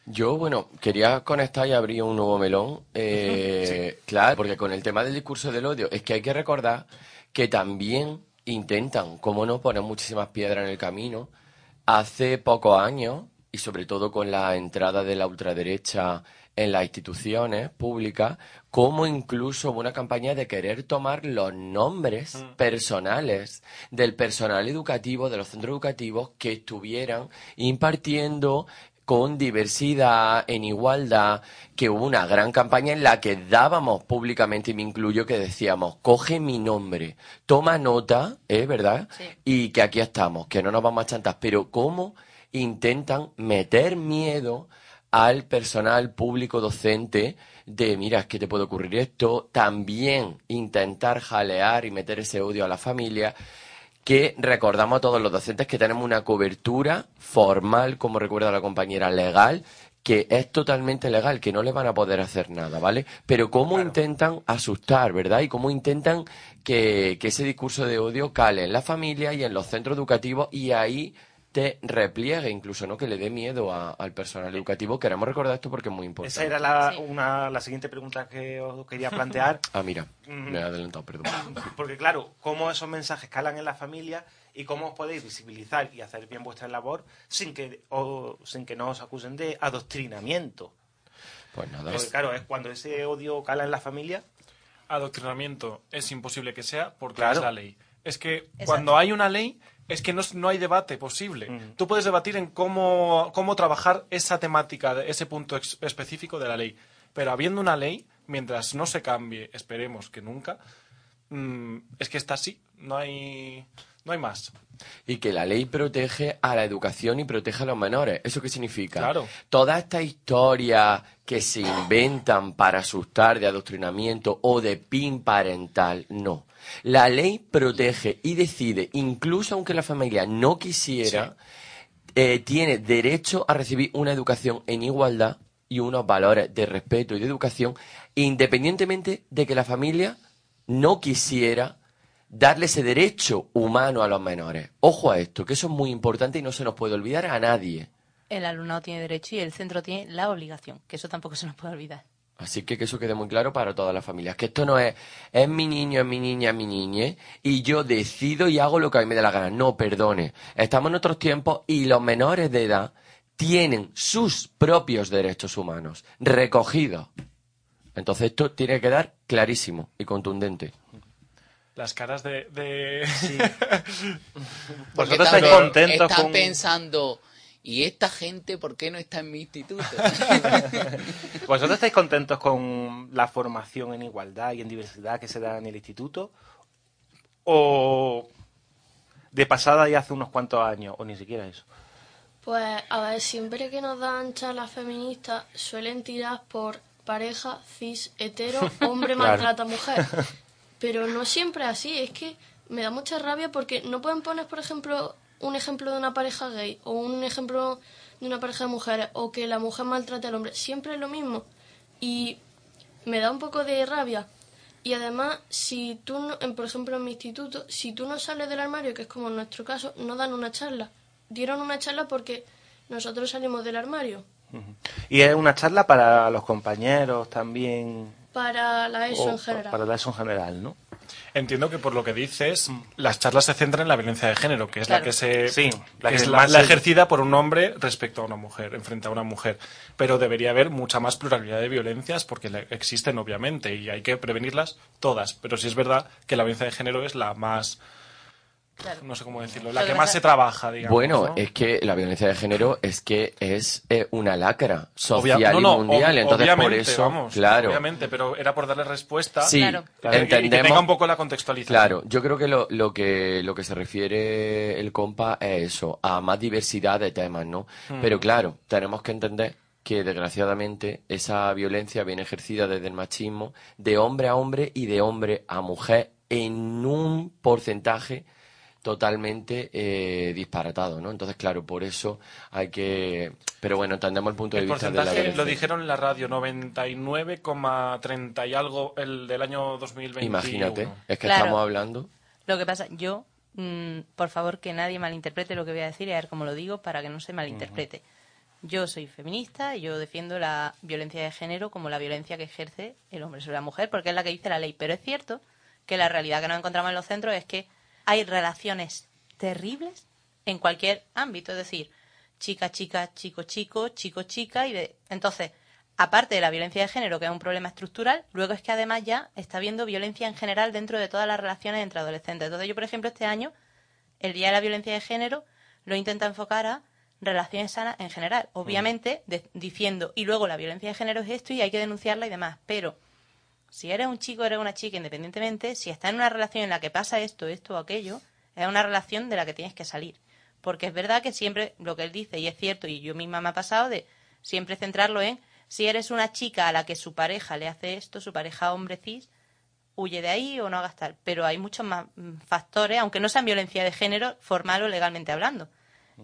Yo, bueno, quería conectar y abrir un nuevo melón. eh, Claro, porque con el tema del discurso del odio, es que hay que recordar que también intentan, como no, poner muchísimas piedras en el camino. Hace pocos años, y sobre todo con la entrada de la ultraderecha en las instituciones públicas como incluso hubo una campaña de querer tomar los nombres Mm. personales del personal educativo, de los centros educativos que estuvieran impartiendo con diversidad, en igualdad, que hubo una gran campaña en la que dábamos públicamente, y me incluyo, que decíamos, coge mi nombre, toma nota, ¿eh? ¿Verdad? Y que aquí estamos, que no nos vamos a chantar. Pero ¿cómo intentan meter miedo al personal público docente de, mira, es que te puede ocurrir esto, también intentar jalear y meter ese odio a la familia, que recordamos a todos los docentes que tenemos una cobertura formal, como recuerda la compañera, legal, que es totalmente legal, que no le van a poder hacer nada, ¿vale? Pero cómo intentan asustar, ¿verdad? Y cómo intentan que, que ese discurso de odio cale en la familia y en los centros educativos y ahí te repliegue incluso, ¿no? Que le dé miedo a- al personal educativo. Queremos recordar esto porque es muy importante. Esa era la, una, la siguiente pregunta que os quería plantear. Ah, mira, Mm. me he adelantado, perdón. Porque claro, cómo esos mensajes calan en la familia y cómo os podéis visibilizar y hacer bien vuestra labor sin que, o, sin que no os acusen de adoctrinamiento. Pues nada. Porque claro, es cuando ese odio cala en la familia. Adoctrinamiento es imposible que sea porque Claro. es la ley. Es que Exacto. cuando hay una ley es que no, no hay debate posible. Tú puedes debatir en cómo, cómo trabajar esa temática, de- ese punto ex- específico de la ley. Pero habiendo una ley, mientras no se cambie, esperemos que nunca, mm, es que está así. No hay, no hay más. Y que la ley protege a la educación y protege a los menores. ¿Eso qué significa? Claro. Toda esta historia que se inventan para asustar de adoctrinamiento o de pin parental, no. La ley protege y decide, incluso aunque la familia no quisiera, eh, tiene derecho a recibir una educación en igualdad y unos valores de respeto y de educación, independientemente de que la familia no quisiera darle ese derecho humano a los menores. Ojo a esto, que eso es muy importante y no se nos puede olvidar a nadie. El alumnado tiene derecho y el centro tiene la obligación, que eso tampoco se nos puede olvidar. Así que que eso quede muy claro para todas las familias. Que esto no es, es mi niño, es mi niña, es mi niñe, y yo decido y hago lo que a mí me dé la gana. No, perdone. Estamos en otros tiempos y los menores de edad tienen sus propios derechos humanos recogidos. Entonces esto tiene que quedar clarísimo y contundente. Las caras de... de... Porque Vosotros estáis también contentos están con- pensando, ¿y esta gente por qué no está en mi instituto? ¿Vosotros estáis contentos con la formación en igualdad y en diversidad que se da en el instituto? ¿O de pasada y hace unos cuantos años? ¿O ni siquiera eso? Pues, a ver, siempre que nos dan charlas feministas, suelen tirar por pareja cis hetero, hombre Claro. maltrata mujer. Pero no siempre así, es que me da mucha rabia porque no pueden poner, por ejemplo, un ejemplo de una pareja gay o un ejemplo de una pareja de mujeres o que la mujer maltrate al hombre. Siempre es lo mismo. Y me da un poco de rabia. Y además, si tú, no- en, por ejemplo, en mi instituto, si tú no sales del armario, que es como en nuestro caso, no dan una charla. Dieron una charla porque nosotros salimos del armario. Y es una charla para los compañeros también. Para la ESO o en general. Para la ESO en general, ¿no? Entiendo que por lo que dices, las charlas se centran en la violencia de género, que es Claro. la que se Sí, la que que es la, la ejercida por un hombre respecto a una mujer, enfrente a una mujer. Pero debería haber mucha más pluralidad de violencias porque existen obviamente y hay que prevenirlas todas. Pero sí es verdad que la violencia de género es la más no sé cómo decirlo, la que que más se trabaja, digamos. Bueno, ¿no? es que la violencia de género es que es eh, una lacra social Obvia- no, y no, mundial. ob- Entonces, por eso, vamos, claro. Obviamente, pero era por darle respuesta. Sí, Claro. claro. Y que- y que entendemos. tenga un poco la contextualización. Claro, yo creo que lo, lo que lo que se refiere el compa es eso, a más diversidad de temas, ¿no? Mm. Pero claro, tenemos que entender que desgraciadamente esa violencia viene ejercida desde el machismo de hombre a hombre y de hombre a mujer en un porcentaje totalmente eh, disparatado, ¿no? Entonces, claro, por eso hay que... Pero bueno, entendemos el punto de El vista de la porcentaje lo dijeron en la radio, 99,30 y algo el del año 2021. Imagínate, es que Claro. estamos hablando... Lo que pasa, yo, mm, por favor, que nadie malinterprete lo que voy a decir y a ver cómo lo digo para que no se malinterprete. Yo soy feminista y yo defiendo la violencia de género como la violencia que ejerce el hombre sobre la mujer, porque es la que dice la ley. Pero es cierto que la realidad que nos encontramos en los centros es que hay relaciones terribles en cualquier ámbito, es decir, chica, chica, chico, chico, chico, chica, y de... entonces aparte de la violencia de género, que es un problema estructural, luego es que además ya está habiendo violencia en general dentro de todas las relaciones entre adolescentes. Entonces yo, por ejemplo, este año, el Día de la Violencia de Género, lo intenta enfocar a relaciones sanas en general. Obviamente, diciendo, y luego la violencia de género es esto y hay que denunciarla y demás. Pero si eres un chico eres una chica, independientemente, si estás en una relación en la que pasa esto, esto o aquello, es una relación de la que tienes que salir. Porque es verdad que siempre, lo que él dice, y es cierto, y yo misma me ha pasado, de siempre centrarlo en si eres una chica a la que su pareja le hace esto, su pareja hombre cis, huye de ahí o no hagas tal. Pero hay muchos más mm, factores, aunque no sean violencia de género, formal o legalmente hablando.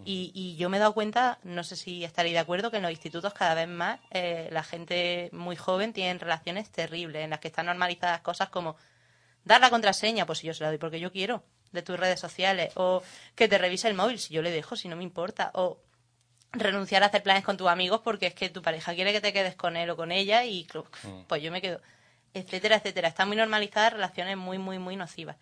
Y, y yo me he dado cuenta, no sé si estaréis de acuerdo, que en los institutos cada vez más eh, la gente muy joven tiene relaciones terribles, en las que están normalizadas cosas como dar la contraseña, pues si yo se la doy porque yo quiero, de tus redes sociales, o que te revise el móvil, si yo le dejo, si no me importa, o renunciar a hacer planes con tus amigos porque es que tu pareja quiere que te quedes con él o con ella y cl- pues yo me quedo, etcétera, etcétera. Están muy normalizadas relaciones muy, muy, muy nocivas.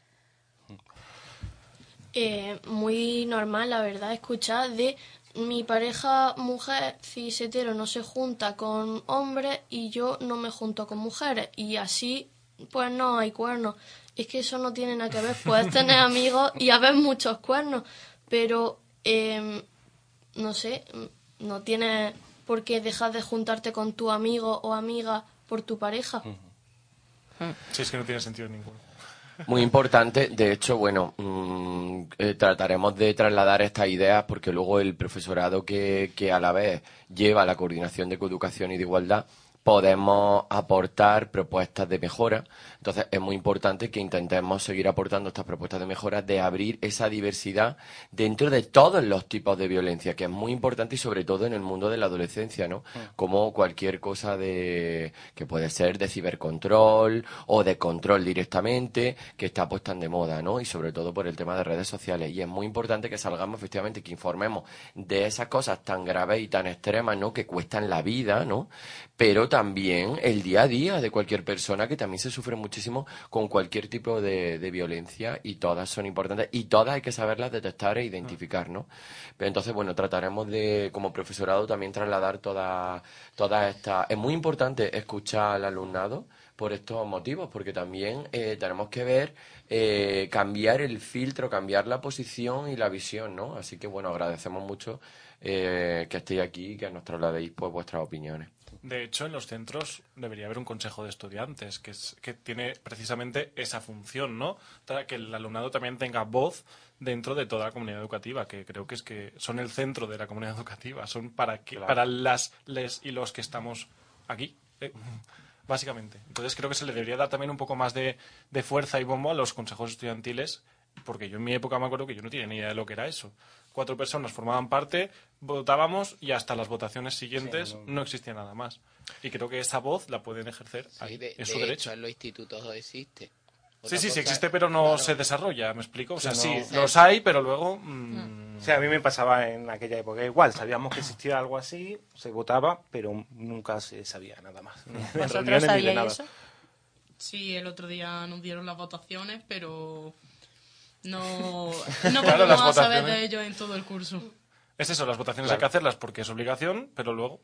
Eh, muy normal, la verdad, escuchar de mi pareja mujer cis hetero no se junta con hombres y yo no me junto con mujeres y así pues no hay cuernos. Es que eso no tiene nada que ver. Puedes tener amigos y haber muchos cuernos, pero eh, no sé, no tienes por qué dejar de juntarte con tu amigo o amiga por tu pareja. Sí, es que no tiene sentido ninguno. Muy importante, de hecho, bueno, mm, eh, trataremos de trasladar estas ideas porque luego el profesorado que, que a la vez lleva la coordinación de coeducación y de igualdad podemos aportar propuestas de mejora. Entonces es muy importante que intentemos seguir aportando estas propuestas de mejora, de abrir esa diversidad dentro de todos los tipos de violencia, que es muy importante y sobre todo en el mundo de la adolescencia, ¿no? Como cualquier cosa de que puede ser de cibercontrol o de control directamente, que está pues tan de moda, ¿no? Y sobre todo por el tema de redes sociales. Y es muy importante que salgamos efectivamente, que informemos de esas cosas tan graves y tan extremas, ¿no? Que cuestan la vida, ¿no? Pero también el día a día de cualquier persona que también se sufre muchísimo con cualquier tipo de, de violencia y todas son importantes y todas hay que saberlas detectar e identificar, ¿no? Pero entonces, bueno, trataremos de, como profesorado, también trasladar todas toda esta... Es muy importante escuchar al alumnado por estos motivos, porque también eh, tenemos que ver, eh, cambiar el filtro, cambiar la posición y la visión, ¿no? Así que, bueno, agradecemos mucho eh, que estéis aquí y que nos trasladéis pues, vuestras opiniones. De hecho, en los centros debería haber un consejo de estudiantes que, es, que tiene precisamente esa función, ¿no? Para que el alumnado también tenga voz dentro de toda la comunidad educativa, que creo que es que son el centro de la comunidad educativa, son para que, para las les y los que estamos aquí, eh, básicamente. Entonces creo que se le debería dar también un poco más de, de fuerza y bombo a los consejos estudiantiles, porque yo en mi época me acuerdo que yo no tenía ni idea de lo que era eso. Cuatro personas formaban parte, votábamos y hasta las votaciones siguientes Sí, no, no- existía nada más. Y creo que esa voz la pueden ejercer ahí, de, es su de derecho. hecho, en los institutos existe. Sí, Otra sí, sí existe, pero no claro. se desarrolla, ¿me explico? O sea, Sí, sí, los hay, pero luego... mm, O sea, a mí me pasaba en aquella época igual. Sabíamos que existía algo así, se votaba, pero nunca se sabía nada más. ¿Vosotros sabíais eso? Sí, el otro día nos dieron las votaciones, pero no, no Claro, a saber de ello en todo el curso. Es eso, las votaciones Claro. hay que hacerlas porque es obligación, pero luego...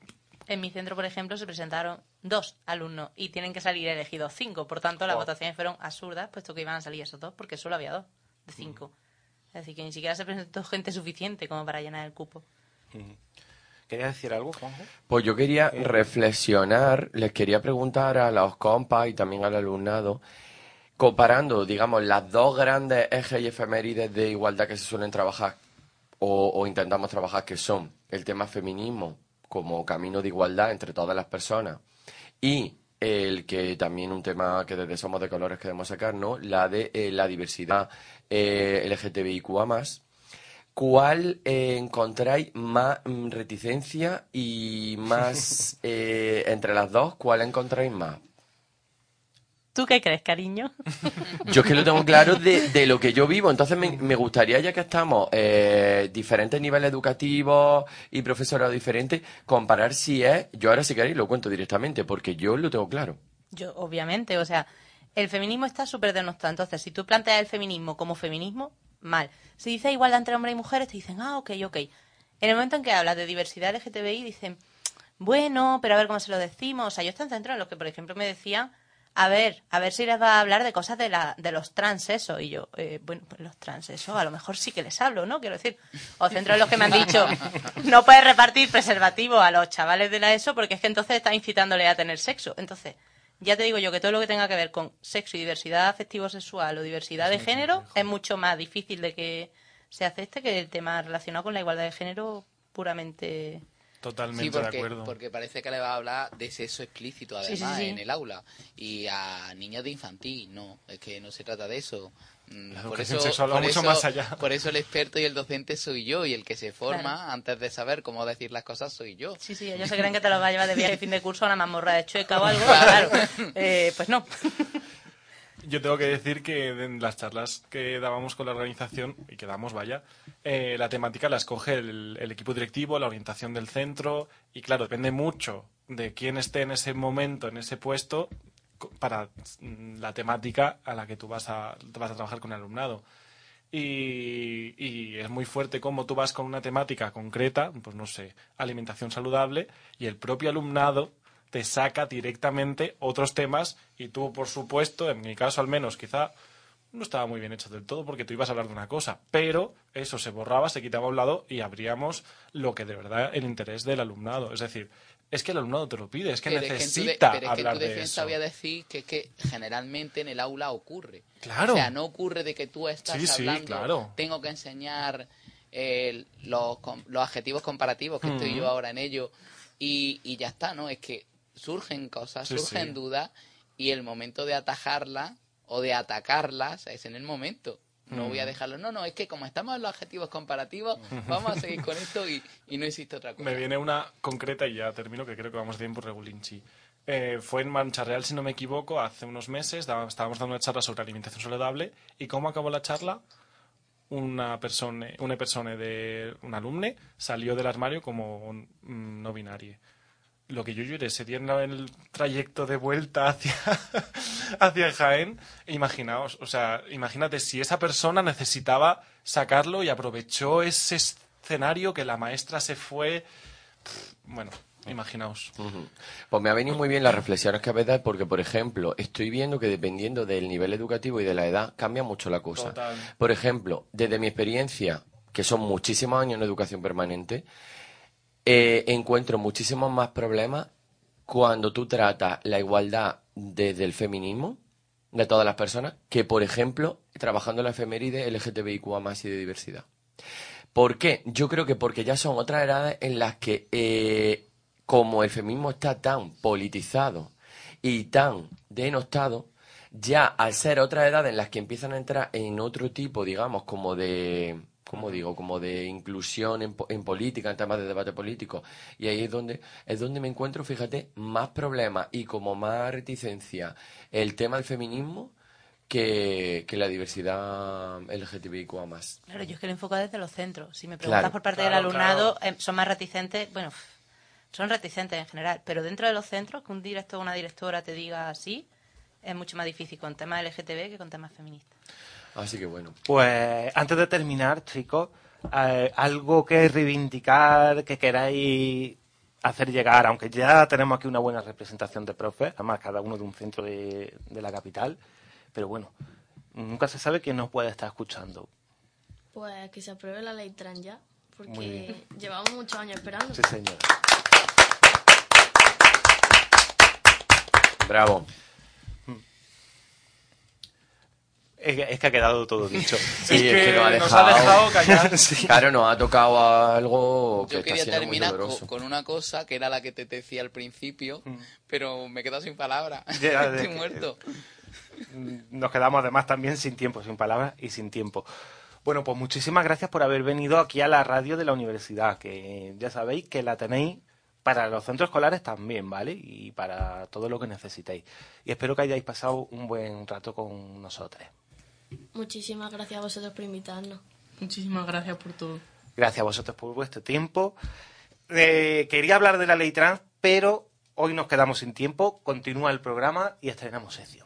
En mi centro, por ejemplo, se presentaron dos alumnos y tienen que salir elegidos cinco. Por tanto, las Oh. votaciones fueron absurdas, puesto que iban a salir esos dos, porque solo había dos de cinco. Es decir, que ni siquiera se presentó gente suficiente como para llenar el cupo. ¿Querías decir algo, Juanjo? Pues yo quería reflexionar, les quería preguntar a los compas y también al alumnado, comparando, digamos, las dos grandes ejes y efemérides de igualdad que se suelen trabajar o, o intentamos trabajar, que son el tema feminismo como camino de igualdad entre todas las personas y el que también un tema que desde Somos de Colores queremos sacar, ¿no? La de eh, la diversidad eh, LGTBIQA+. ¿Cuál eh, encontráis más mm, reticencia y más eh, entre las dos? ¿Cuál encontráis más? ¿Tú qué crees, cariño? Yo es que lo tengo claro de, de lo que yo vivo, entonces me, me gustaría, ya que estamos eh, diferentes niveles educativos y profesorado diferentes, comparar si es, yo ahora si queréis lo cuento directamente, porque yo lo tengo claro. Yo, obviamente, o sea, el feminismo está súper denostado. Entonces, si tú planteas el feminismo como feminismo, mal. Si dices igualdad entre hombres y mujeres, te dicen, ah, ok, ok. En el momento en que hablas de diversidad LGTBI, dicen, bueno, pero a ver cómo se lo decimos. O sea, yo estoy en centro en los que, por ejemplo, me decían, a ver, a ver si les va a hablar de cosas de, la, de los trans eso. Y yo, eh, bueno, pues los trans eso, a lo mejor sí que les hablo, ¿no? Quiero decir, o centro en los que me han dicho, no puedes repartir preservativo a los chavales de la ESO porque es que entonces está incitándole a tener sexo. Entonces, ya te digo yo que todo lo que tenga que ver con sexo y diversidad afectivo-sexual o diversidad de género es mucho más difícil de que se acepte que el tema relacionado con la igualdad de género puramente Totalmente Sí, porque, de acuerdo. porque parece que le va a hablar de sexo explícito Sí, sí, además sí. en el aula y a niños de infantil, no, es que no se trata de eso. Mm, La por educación eso, sexual por mucho eso- más allá. Por eso el experto y el docente soy yo y el que se forma Claro. antes de saber cómo decir las cosas soy yo. Sí, sí, ellos se creen que te los va a llevar de viaje de fin de curso a una mazmorra de chueca o algo. Claro, eh, pues no. Yo tengo que decir que en las charlas que dábamos con la organización, y que damos, vaya, eh, la temática la escoge el, equipo directivo, la orientación del centro, y claro, depende mucho de quién esté en ese momento, en ese puesto, para mm, la temática a la que tú vas a, vas a trabajar con el alumnado. Y, y es muy fuerte cómo tú vas con una temática concreta, pues no sé, alimentación saludable, y el propio alumnado te saca directamente otros temas y tú, por supuesto, en mi caso al menos, quizá no estaba muy bien hecho del todo porque tú ibas a hablar de una cosa, pero eso se borraba, se quitaba a un lado y abríamos lo que de verdad el interés del alumnado. Es decir, es que el alumnado te lo pide, es que Pero es que de- necesita pero es que en hablar tu de defensa eso. voy a decir que, es que generalmente en el aula ocurre. Claro. O sea, no ocurre de que tú estás Sí, sí, hablando, claro. tengo que enseñar eh, los, los adjetivos comparativos, que estoy yo ahora en ello, y, y ya está, ¿no? Es que surgen cosas, Sí, surgen sí. dudas, y el momento de atajarlas o de atacarlas es en el momento. No voy a Ujú. dejarlo. No, no, es que como estamos en los adjetivos comparativos, vamos a seguir con esto y, y no existe otra cosa. Me viene una concreta y ya termino, que creo que vamos a tiempo regulinchi. Eh, fue en Mancha Real, si no me equivoco, hace unos meses. daba- estábamos dando una charla sobre alimentación saludable. ¿Y cómo acabó la charla? Una persona, una persona de un alumne salió del armario como un- mm, no binario. Lo que yo lloré ese día en el trayecto de vuelta hacia, hacia Jaén, imaginaos, o sea, imagínate si esa persona necesitaba sacarlo y aprovechó ese escenario que la maestra se fue. Bueno, imaginaos. Ujú. Pues me ha venido muy bien las reflexiones que habéis dado porque, por ejemplo, estoy viendo que dependiendo del nivel educativo y de la edad cambia mucho la cosa. Total. Por ejemplo, desde mi experiencia, que son muchísimos años en educación permanente, eh, encuentro muchísimos más problemas cuando tú tratas la igualdad desde el feminismo de todas las personas que, por ejemplo, trabajando en la efeméride LGTBIQA más y de diversidad. ¿Por qué? Yo creo que porque ya son otras edades en las que, eh, como el feminismo está tan politizado y tan denostado, ya al ser otras edades en las que empiezan a entrar en otro tipo, digamos, como de, ¿cómo digo? Como de inclusión en, po- en política, en temas de debate político. Y ahí es donde, es donde me encuentro, fíjate, más problemas y como más reticencia el tema del feminismo que, que la diversidad LGTBIQA más. Claro, yo es que lo enfoco desde los centros. Si me preguntas Claro. por parte Claro, del alumnado, claro. eh, son más reticentes, bueno, son reticentes en general, pero dentro de los centros, que un director o una directora te diga así, es mucho más difícil con temas LGTB que con temas feministas. Así que bueno. Pues antes de terminar, chicos, eh, algo que reivindicar, que queráis hacer llegar, aunque ya tenemos aquí una buena representación de profes, además cada uno de un centro de, de la capital, pero bueno, nunca se sabe quién nos puede estar escuchando. Pues que se apruebe la ley trans ya, porque llevamos muchos años esperando. Sí, señor. Bravo. Es que, es que ha quedado todo dicho. Sí, Es es que, que nos ha nos dejado, ha dejado callar. Sí. Claro, nos ha tocado algo que Yo está quería terminar con, una cosa que era la que te decía al principio, pero me he quedado sin palabras. Mm. Estoy muerto. Nos quedamos además también sin tiempo, sin palabras y sin tiempo. Bueno, pues muchísimas gracias por haber venido aquí a la radio de la universidad, que ya sabéis que la tenéis para los centros escolares también, ¿vale? Y para todo lo que necesitéis. Y espero que hayáis pasado un buen rato con nosotros. Muchísimas gracias a vosotros por invitarnos. Muchísimas gracias por todo. Gracias a vosotros por vuestro tiempo. Eh, quería hablar de la ley trans, pero hoy nos quedamos sin tiempo. Continúa el programa y estrenamos sección.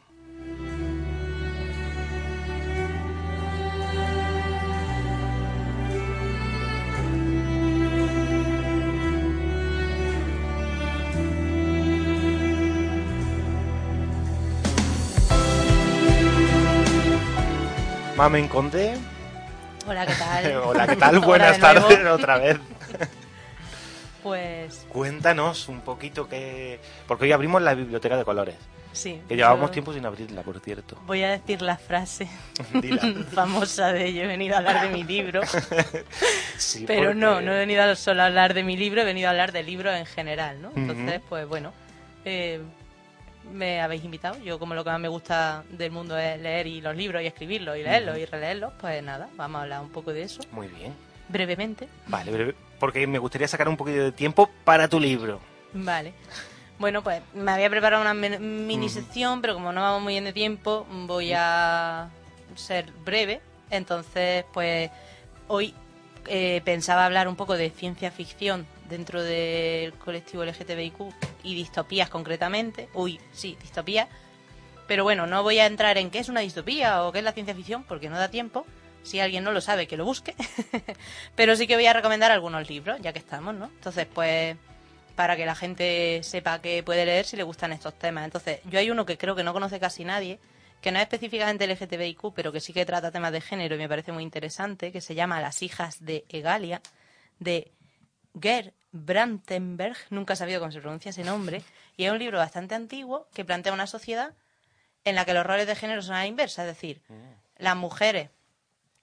Mamen Conde. Hola, ¿qué tal? Hola, ¿qué tal? Buenas de tardes otra vez. Pues Cuéntanos un poquito que... Porque hoy abrimos la biblioteca de colores. sí. Que llevábamos tiempo sin abrirla, por cierto. Voy a decir la frase famosa de yo he venido a hablar de mi libro. Sí, Pero porque- no, no he venido solo a hablar de mi libro, he venido a hablar del libro en general, ¿no? Entonces, pues bueno, eh, me habéis invitado. Yo como lo que más me gusta del mundo es leer y los libros y escribirlos y leerlos y releerlos, pues nada, vamos a hablar un poco de eso, Muy bien. brevemente. Vale, breve, porque me gustaría sacar un poquito de tiempo para tu libro. Vale. Bueno, pues me había preparado una mini sección, pero como no vamos muy bien de tiempo, voy a ser breve. Entonces, pues hoy eh, pensaba hablar un poco de ciencia ficción dentro del colectivo LGTBIQ y distopías concretamente. Uy, sí, distopías. Pero bueno, no voy a entrar en qué es una distopía o qué es la ciencia ficción porque no da tiempo. Si alguien no lo sabe, que lo busque. Pero sí que voy a recomendar algunos libros, ya que estamos, ¿no? Entonces, pues, para que la gente sepa que puede leer si le gustan estos temas. Entonces, yo hay uno que creo que no conoce casi nadie, que no es específicamente LGTBIQ, pero que sí que trata temas de género y me parece muy interesante, que se llama Las hijas de Egalia, de Ger Brantenberg, nunca he sabido cómo se pronuncia ese nombre, y es un libro bastante antiguo que plantea una sociedad en la que los roles de género son a la inversa, es decir, las mujeres,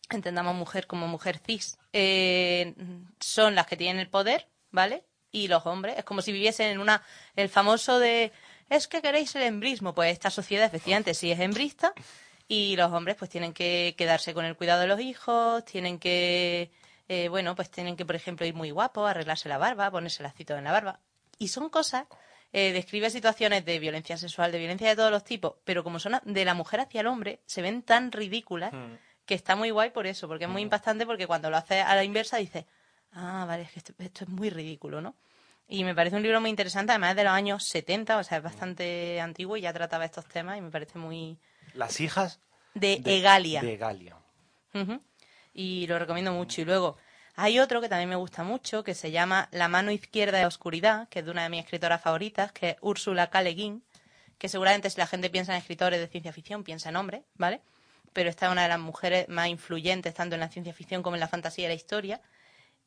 entendamos mujer como mujer cis, eh, son las que tienen el poder, ¿vale? Y los hombres, es como si viviesen en una, el famoso de, es que queréis el embrismo, pues esta sociedad efectivamente sí es embrista y los hombres pues tienen que quedarse con el cuidado de los hijos, tienen que, eh, bueno, pues tienen que, por ejemplo, ir muy guapos, arreglarse la barba, ponerse lacitos en la barba. Y son cosas, eh, describe situaciones de violencia sexual, de violencia de todos los tipos, pero como son de la mujer hacia el hombre, se ven tan ridículas que está muy guay por eso, porque es muy impactante porque cuando lo haces a la inversa dices, ah, vale, es que esto, esto es muy ridículo, ¿no? Y me parece un libro muy interesante, además es de los años 70, o sea, es bastante antiguo y ya trataba estos temas y me parece muy... Las hijas De, Egalia. De Egalia. Y lo recomiendo mucho. Y luego hay otro que también me gusta mucho, que se llama La mano izquierda de la oscuridad, que es de una de mis escritoras favoritas, que es Úrsula K. Le Guin, que seguramente si la gente piensa en escritores de ciencia ficción, piensa en hombres, ¿vale? Pero esta es una de las mujeres más influyentes tanto en la ciencia ficción como en la fantasía y la historia.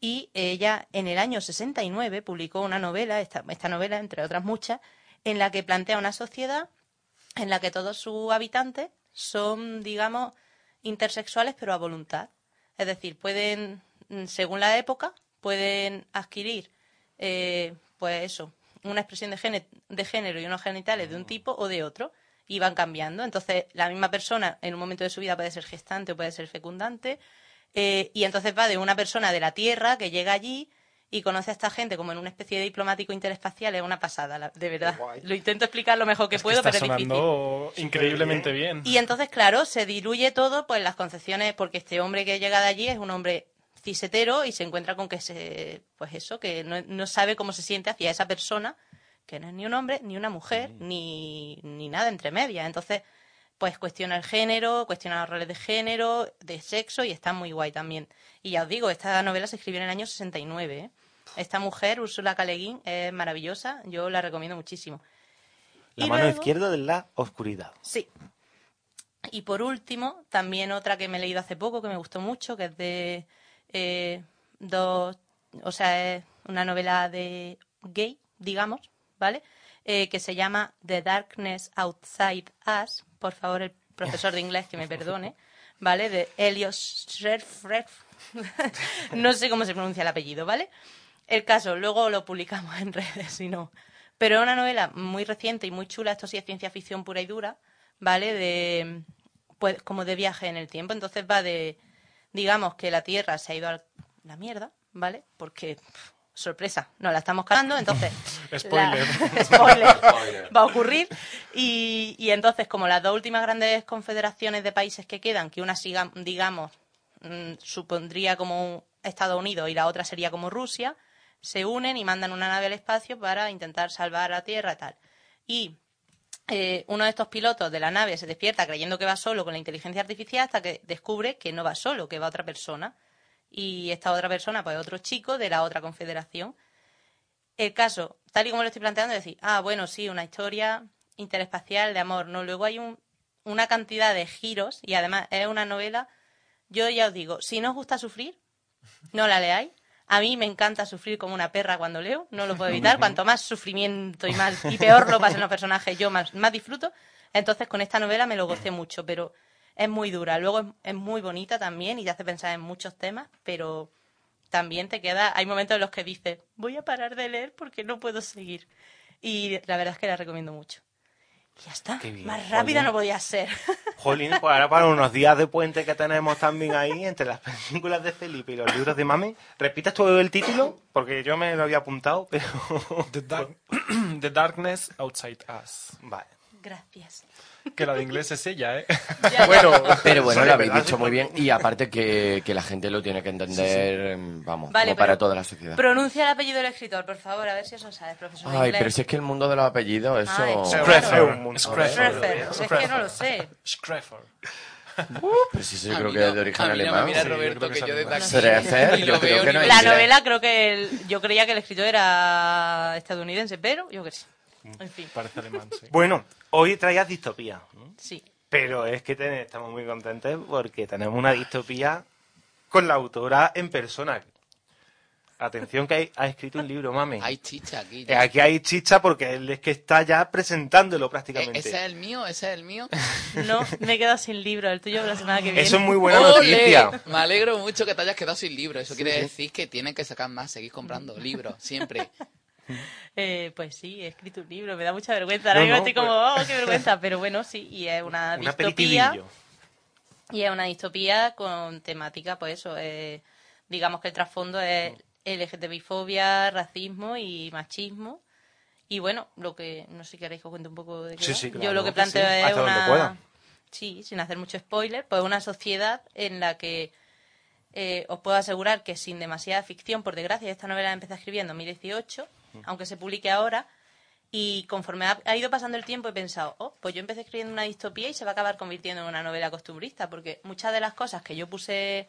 Y ella en el año 69 publicó una novela, esta, esta novela, entre otras muchas, en la que plantea una sociedad en la que todos sus habitantes son, digamos, intersexuales pero a voluntad. Es decir, pueden, mm, según la época, pueden adquirir, eh, pues eso, una expresión de, género y unos genitales de un tipo o de otro y van cambiando. Entonces, la misma persona en un momento de su vida puede ser gestante o puede ser fecundante eh, y entonces va de una persona de la Tierra que llega allí y conoce a esta gente como en una especie de diplomático interespacial, es una pasada, de verdad. Lo intento explicar lo mejor que Es que puedo, está pero es difícil. sonando increíblemente bien. Y entonces, claro, se diluye todo, pues las concepciones, porque este hombre que llega de allí es un hombre cisetero y se encuentra con que se, pues eso, que no, no sabe cómo se siente hacia esa persona, que no es ni un hombre, ni una mujer, ni, ni nada entre medias. Entonces, pues cuestiona el género, cuestiona los roles de género, de sexo y está muy guay también. Y ya os digo, esta novela se escribió en el año 69. ¿eh? Esta mujer, Úrsula K. Le Guin, es maravillosa, yo la recomiendo muchísimo. La Y mano luego- izquierda de la oscuridad. Sí. Y por último, también otra que me he leído hace poco, que me gustó mucho, que es de eh, dos, o sea, es una novela de gay, digamos, ¿vale? Eh, que se llama The Darkness Outside Us. Por favor, el profesor de inglés que me perdone, ¿vale? De Elios no sé cómo se pronuncia el apellido, ¿vale? El caso, luego lo publicamos en redes, si no. Pero es una novela muy reciente y muy chula, esto sí es ciencia ficción pura y dura, ¿vale? De, pues, como de viaje en el tiempo. Entonces va de, digamos que la Tierra se ha ido a la mierda, ¿vale? Porque, sorpresa, no la estamos cagando, entonces... Spoiler. la- spoiler. va a ocurrir. Y, y entonces, como las dos últimas grandes confederaciones de países que quedan, que una siga, digamos, mm, supondría como Estados Unidos y la otra sería como Rusia, se unen y mandan una nave al espacio para intentar salvar a la Tierra tal. Y eh, uno de estos pilotos de la nave se despierta creyendo que va solo con la inteligencia artificial hasta que descubre que no va solo, que va otra persona. Y esta otra persona, pues otro chico de la otra confederación. El caso, tal y como lo estoy planteando, es decir, ah, bueno, sí, una historia interespacial de amor, ¿no? Luego hay un- una cantidad de giros y además es una novela Yo ya os digo, si no os gusta sufrir, no la leáis. A mí me encanta sufrir como una perra cuando leo, no lo puedo evitar. Cuanto más sufrimiento y más y peor lo pasen los personajes, yo más, más disfruto. Entonces con esta novela me lo gocé mucho, pero es muy dura. Luego es, es muy bonita también y te hace pensar en muchos temas, pero también te queda, hay momentos en los que dices, voy a parar de leer porque no puedo seguir. Y la verdad es que la recomiendo mucho. Ya está. Qué bien, Más rápida no podía ser. Jolín, pues ahora para unos días de puente que tenemos también ahí, entre las películas de Felipe y los libros de Mami, ¿repites tú el título? Porque yo me lo había apuntado, pero... The, Dark- The Darkness Outside Us. Vale. Gracias. Que la de inglés es ella, ¿eh? Bueno, Pero bueno, sí, lo habéis dicho muy bien. Y aparte que, que la gente lo tiene que entender, em, vamos, Vale, como para pero toda la sociedad. Pronuncia el apellido del escritor, por favor, a ver si eso sabes, profesor. Ay, inglés. pero si es que el mundo de los apellidos, eso... Ay, Screffer, claro. un mundo. Screffer, es que no lo sé. Screffer. Pero si eso yo A creo que es no- de origen no alemán. mira Sí, Roberto, yo creo que, que yo es lo creo que no es. La novela creo que el- yo creía que el escritor era estadounidense, pero yo qué sé. En fin, Parece alemán, sí. Bueno, hoy traías distopía, ¿no? sí. pero es que te- estamos muy contentos porque tenemos una distopía con la autora en persona. Atención que hay- ha escrito un libro, mami. Hay chicha aquí. Eh, Aquí hay chicha porque él es que está ya presentándolo prácticamente. ¿Ese es el mío? ¿Ese es el mío? No, me he quedado sin libro, el tuyo la semana que viene. Eso es muy buena ¡Ole! noticia. Me alegro mucho que te hayas quedado sin libro. Eso quiere decir que tienen que sacar más, seguir comprando libros, siempre. Eh, pues sí, he escrito un libro, me da mucha vergüenza. Ahora No, mismo no, estoy como, oh, qué vergüenza. Pero bueno, sí, y es una Un distopía. Y es una distopía con temática, pues eso, eh, digamos que el trasfondo es LGTBI-fobia, racismo y machismo. Y bueno, lo que, no sé si queréis que os cuente un poco de qué Sí, sí, claro Yo lo que planteo sí, es hasta una... Sí, sin hacer mucho spoiler, pues una sociedad en la que eh, os puedo asegurar que sin demasiada ficción, por desgracia, esta novela la empecé escribiendo en 2018, aunque se publique ahora, y conforme ha, ido pasando el tiempo he pensado, oh, pues yo empecé escribiendo una distopía y se va a acabar convirtiendo en una novela costumbrista, porque muchas de las cosas que yo puse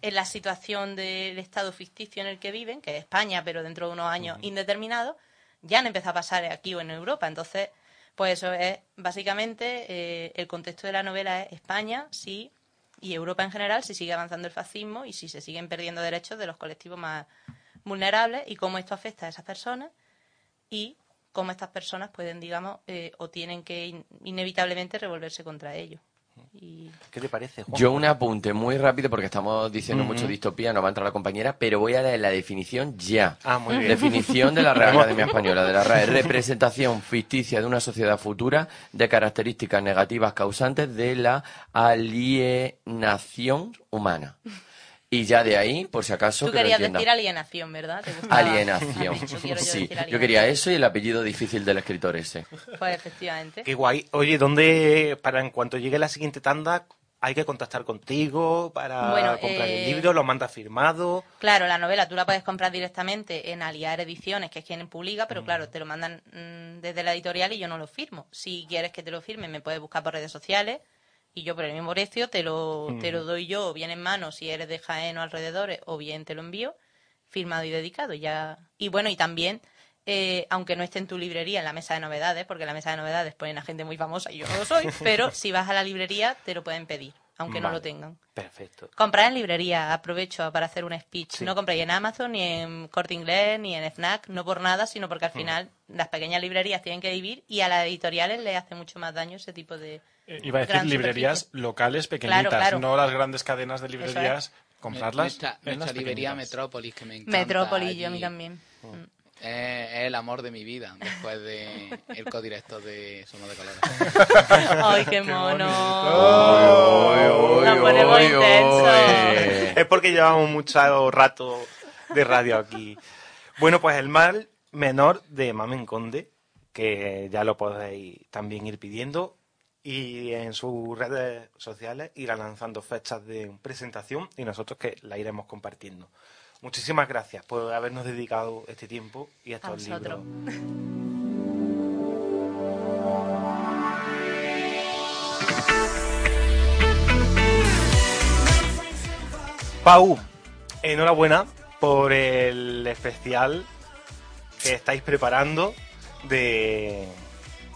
en la situación del estado ficticio en el que viven, que es España, pero dentro de unos años indeterminados, ya han empezado a pasar aquí o en Europa. Entonces, pues eso es básicamente eh, el contexto de la novela es España, sí, y Europa en general, si sigue avanzando el fascismo y si se siguen perdiendo derechos de los colectivos más vulnerables y cómo esto afecta a esas personas y cómo estas personas pueden, digamos, eh, o tienen que in- inevitablemente revolverse contra ellos. Y ¿Qué te parece, Juan? Yo un apunte muy rápido porque estamos diciendo mucho distopía, no va a entrar la compañera, pero voy a leer la definición ya. Ah, muy bien. Definición de la Real Academia Española, de la RAE. Representación ficticia de una sociedad futura de características negativas causantes de la alienación humana. Y ya de ahí, por si acaso, tú que lo querías decir alienación, ¿verdad? ¿Te gustaba? Alienación. Dicho, yo Sí, yo quería eso y el apellido difícil del escritor ese. Pues efectivamente. Qué guay. Oye, ¿dónde, para en cuanto llegue la siguiente tanda, hay que contactar contigo para Bueno, comprar eh, el libro? ¿Lo mandas firmado? Claro, la novela tú la puedes comprar directamente en Aliar Ediciones, que es quien publica, pero claro, te lo mandan mm, desde la editorial y yo no lo firmo. Si quieres que te lo firme, me puedes buscar por redes sociales y yo por el mismo precio te lo, te lo doy yo, o bien en mano si eres de Jaén o alrededores, o bien te lo envío firmado y dedicado. ya Y bueno, y también, eh, aunque no esté en tu librería, en la mesa de novedades, porque en la mesa de novedades ponen a gente muy famosa y yo no lo soy, pero si vas a la librería te lo pueden pedir, aunque no lo tengan. Perfecto. Comprar en librería, aprovecho para hacer un speech. No compréis en Amazon, ni en Corte Inglés, ni en FNAC, no por nada, sino porque Mm. al final las pequeñas librerías tienen que vivir y a las editoriales les hace mucho más daño ese tipo de... Eh, Iba a decir librerías superficie. locales pequeñitas, Claro, claro. no las grandes cadenas de librerías. Comprarlas Nuestra, en nuestra las librería. Metrópolis, que me encanta. Metrópolis, yo a mí también. Mm. Mm. Es, el amor de mi vida, después de el codirector de Somos de Colores. ¡Ay, qué mono! Uy, Nos uy, ponemos intensos. Es porque llevamos mucho rato de radio aquí. Bueno, pues el mal menor de Mamen Conde, que ya lo podéis también ir pidiendo. Y en sus redes sociales irá lanzando fechas de presentación y nosotros que la iremos compartiendo. Muchísimas gracias por habernos dedicado este tiempo y A estos vosotros. libros. Pau, enhorabuena por el especial que estáis preparando de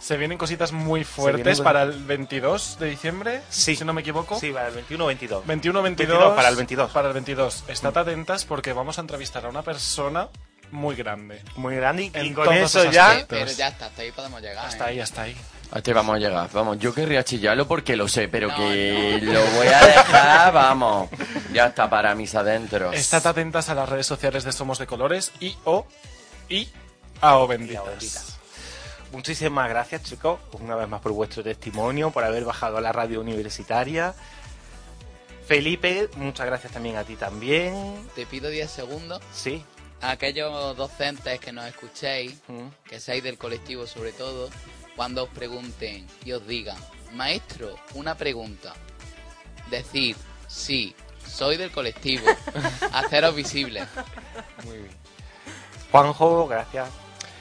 Se vienen cositas muy fuertes vienen- para el 22 de diciembre, Sí. si no me equivoco. Sí, para el 21 o 22. 21 22, 22, para el 22. Para el 22. Estad atentas porque vamos a entrevistar a una persona muy grande. Muy grande y, con todos eso ya... Pero ya está, hasta ahí podemos llegar. Hasta ¿eh? ahí, hasta ahí. Hasta ahí vamos a llegar. Vamos, yo querría chillarlo porque lo sé, pero No, que lo voy a dejar, vamos. Ya está para mis adentros. Estad atentas a las redes sociales de Somos de Colores y o y a o benditas. Muchísimas gracias, chicos, una vez más por vuestro testimonio, por haber bajado a la radio universitaria. Felipe, muchas gracias también a ti también. Te pido 10 segundos. Sí. A aquellos docentes que nos escuchéis, Mm. que seáis del colectivo sobre todo, cuando os pregunten y os digan, maestro, una pregunta. Decid, sí, soy del colectivo. Haceros visibles. Muy bien. Juanjo, gracias.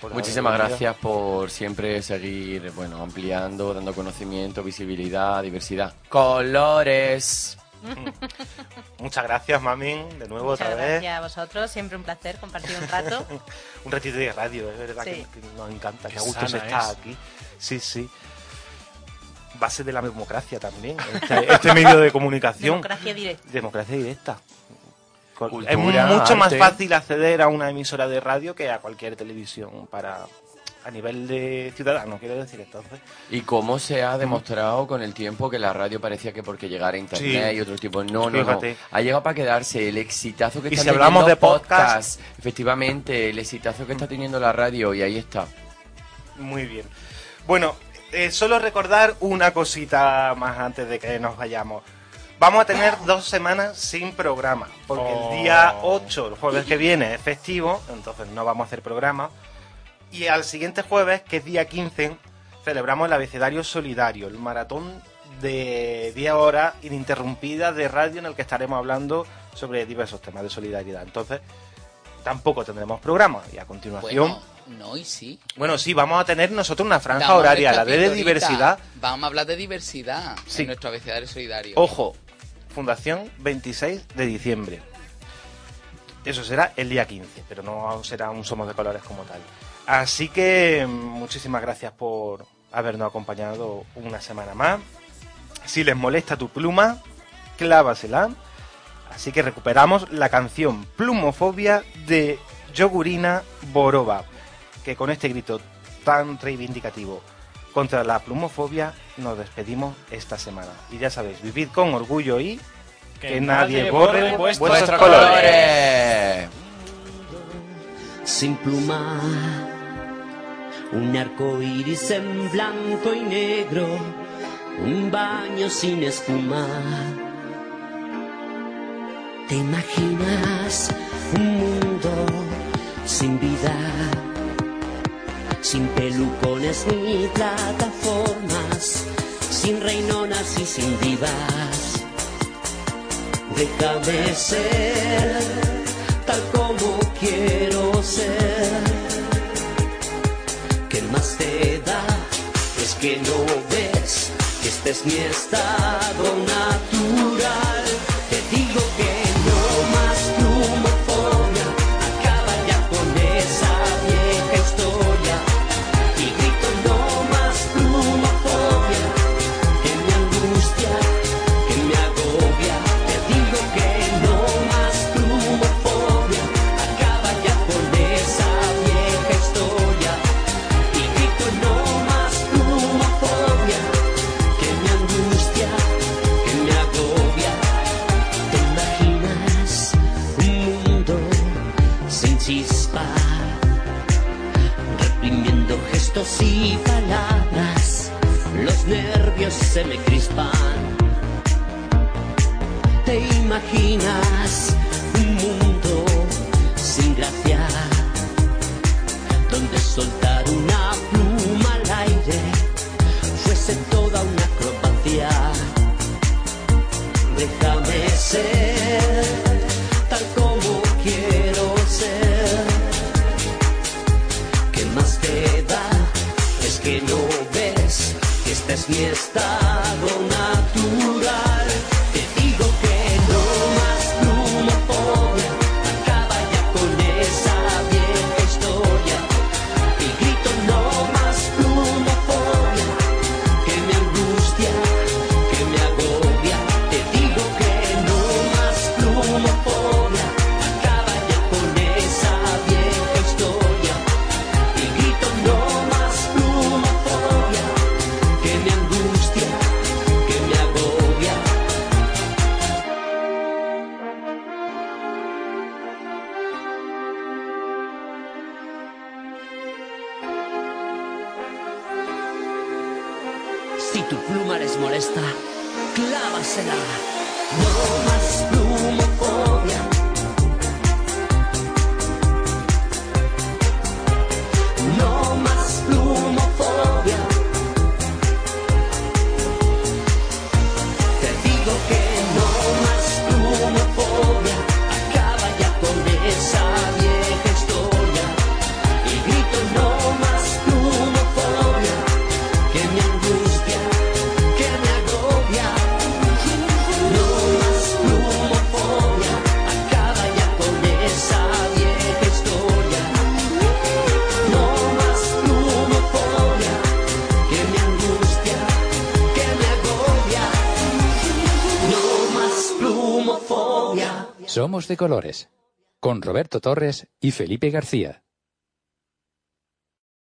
Por Muchísimas gracias por siempre seguir, bueno, ampliando, dando conocimiento, visibilidad, diversidad. Colores. Muchas gracias, Mamin, de nuevo Muchas otra vez. gracias a vosotros, siempre un placer compartir un rato. Un ratito de radio, es verdad Sí. que, que nos encanta, que Qué a gusto se está es. aquí. Sí, sí. Base de la democracia también, este, este medio de comunicación. Democracia directa. Democracia directa. Cultura, es mucho más fácil acceder a una emisora de radio que a cualquier televisión para a nivel de ciudadano, quiero decir entonces. Y cómo se ha demostrado con el tiempo que la radio parecía que porque llegara a internet Sí. y otro tipo. No, no, no. Ha llegado para quedarse el exitazo que Y está si hablamos teniendo de podcast- Efectivamente, el exitazo que está teniendo la radio y ahí está. Muy bien. Bueno, eh, solo recordar una cosita más antes de que nos vayamos. Vamos a tener dos semanas sin programa, porque Oh. el día 8, el jueves que viene, es festivo, entonces no vamos a hacer programa. Y al siguiente jueves, que es día 15, celebramos el abecedario solidario, el maratón de 10 horas ininterrumpidas de radio en el que estaremos hablando sobre diversos temas de solidaridad. Entonces, tampoco tendremos programa. Y a continuación... Bueno, no y sí. Bueno, sí, vamos a tener nosotros una franja horaria, la de, diversidad. Vamos a hablar de diversidad Sí. en nuestro abecedario solidario. Ojo, Fundación 26 de diciembre. Eso será el día 15, pero no será un Somos de Colores como tal. Así que mm, muchísimas gracias por habernos acompañado una semana más. Si les molesta tu pluma, clávasela. Así que recuperamos la canción Plumofobia de Yogurina Boroba, que con este grito tan reivindicativo contra la plumofobia nos despedimos esta semana. Y ya sabéis, vivid con orgullo y que, nadie borre vuestros, vuestros colores. ¡Colores! sin pluma, un arco iris en blanco y negro, un baño sin espuma. ¿Te imaginas un mundo sin vida? Sin pelucones ni plataformas, sin reinonas y sin divas. Déjame ser tal como quiero ser. ¿Qué más te da? Es que no ves que este es mi estado natural. Te digo que y palabras, los nervios se me crispan. ¿Te imaginas un mundo sin gracia? Donde soltar una pluma al aire fuese toda una acrobacia. Déjame ser este es mi estado natural. Somos de colores. Con Roberto Torres y Felipe García.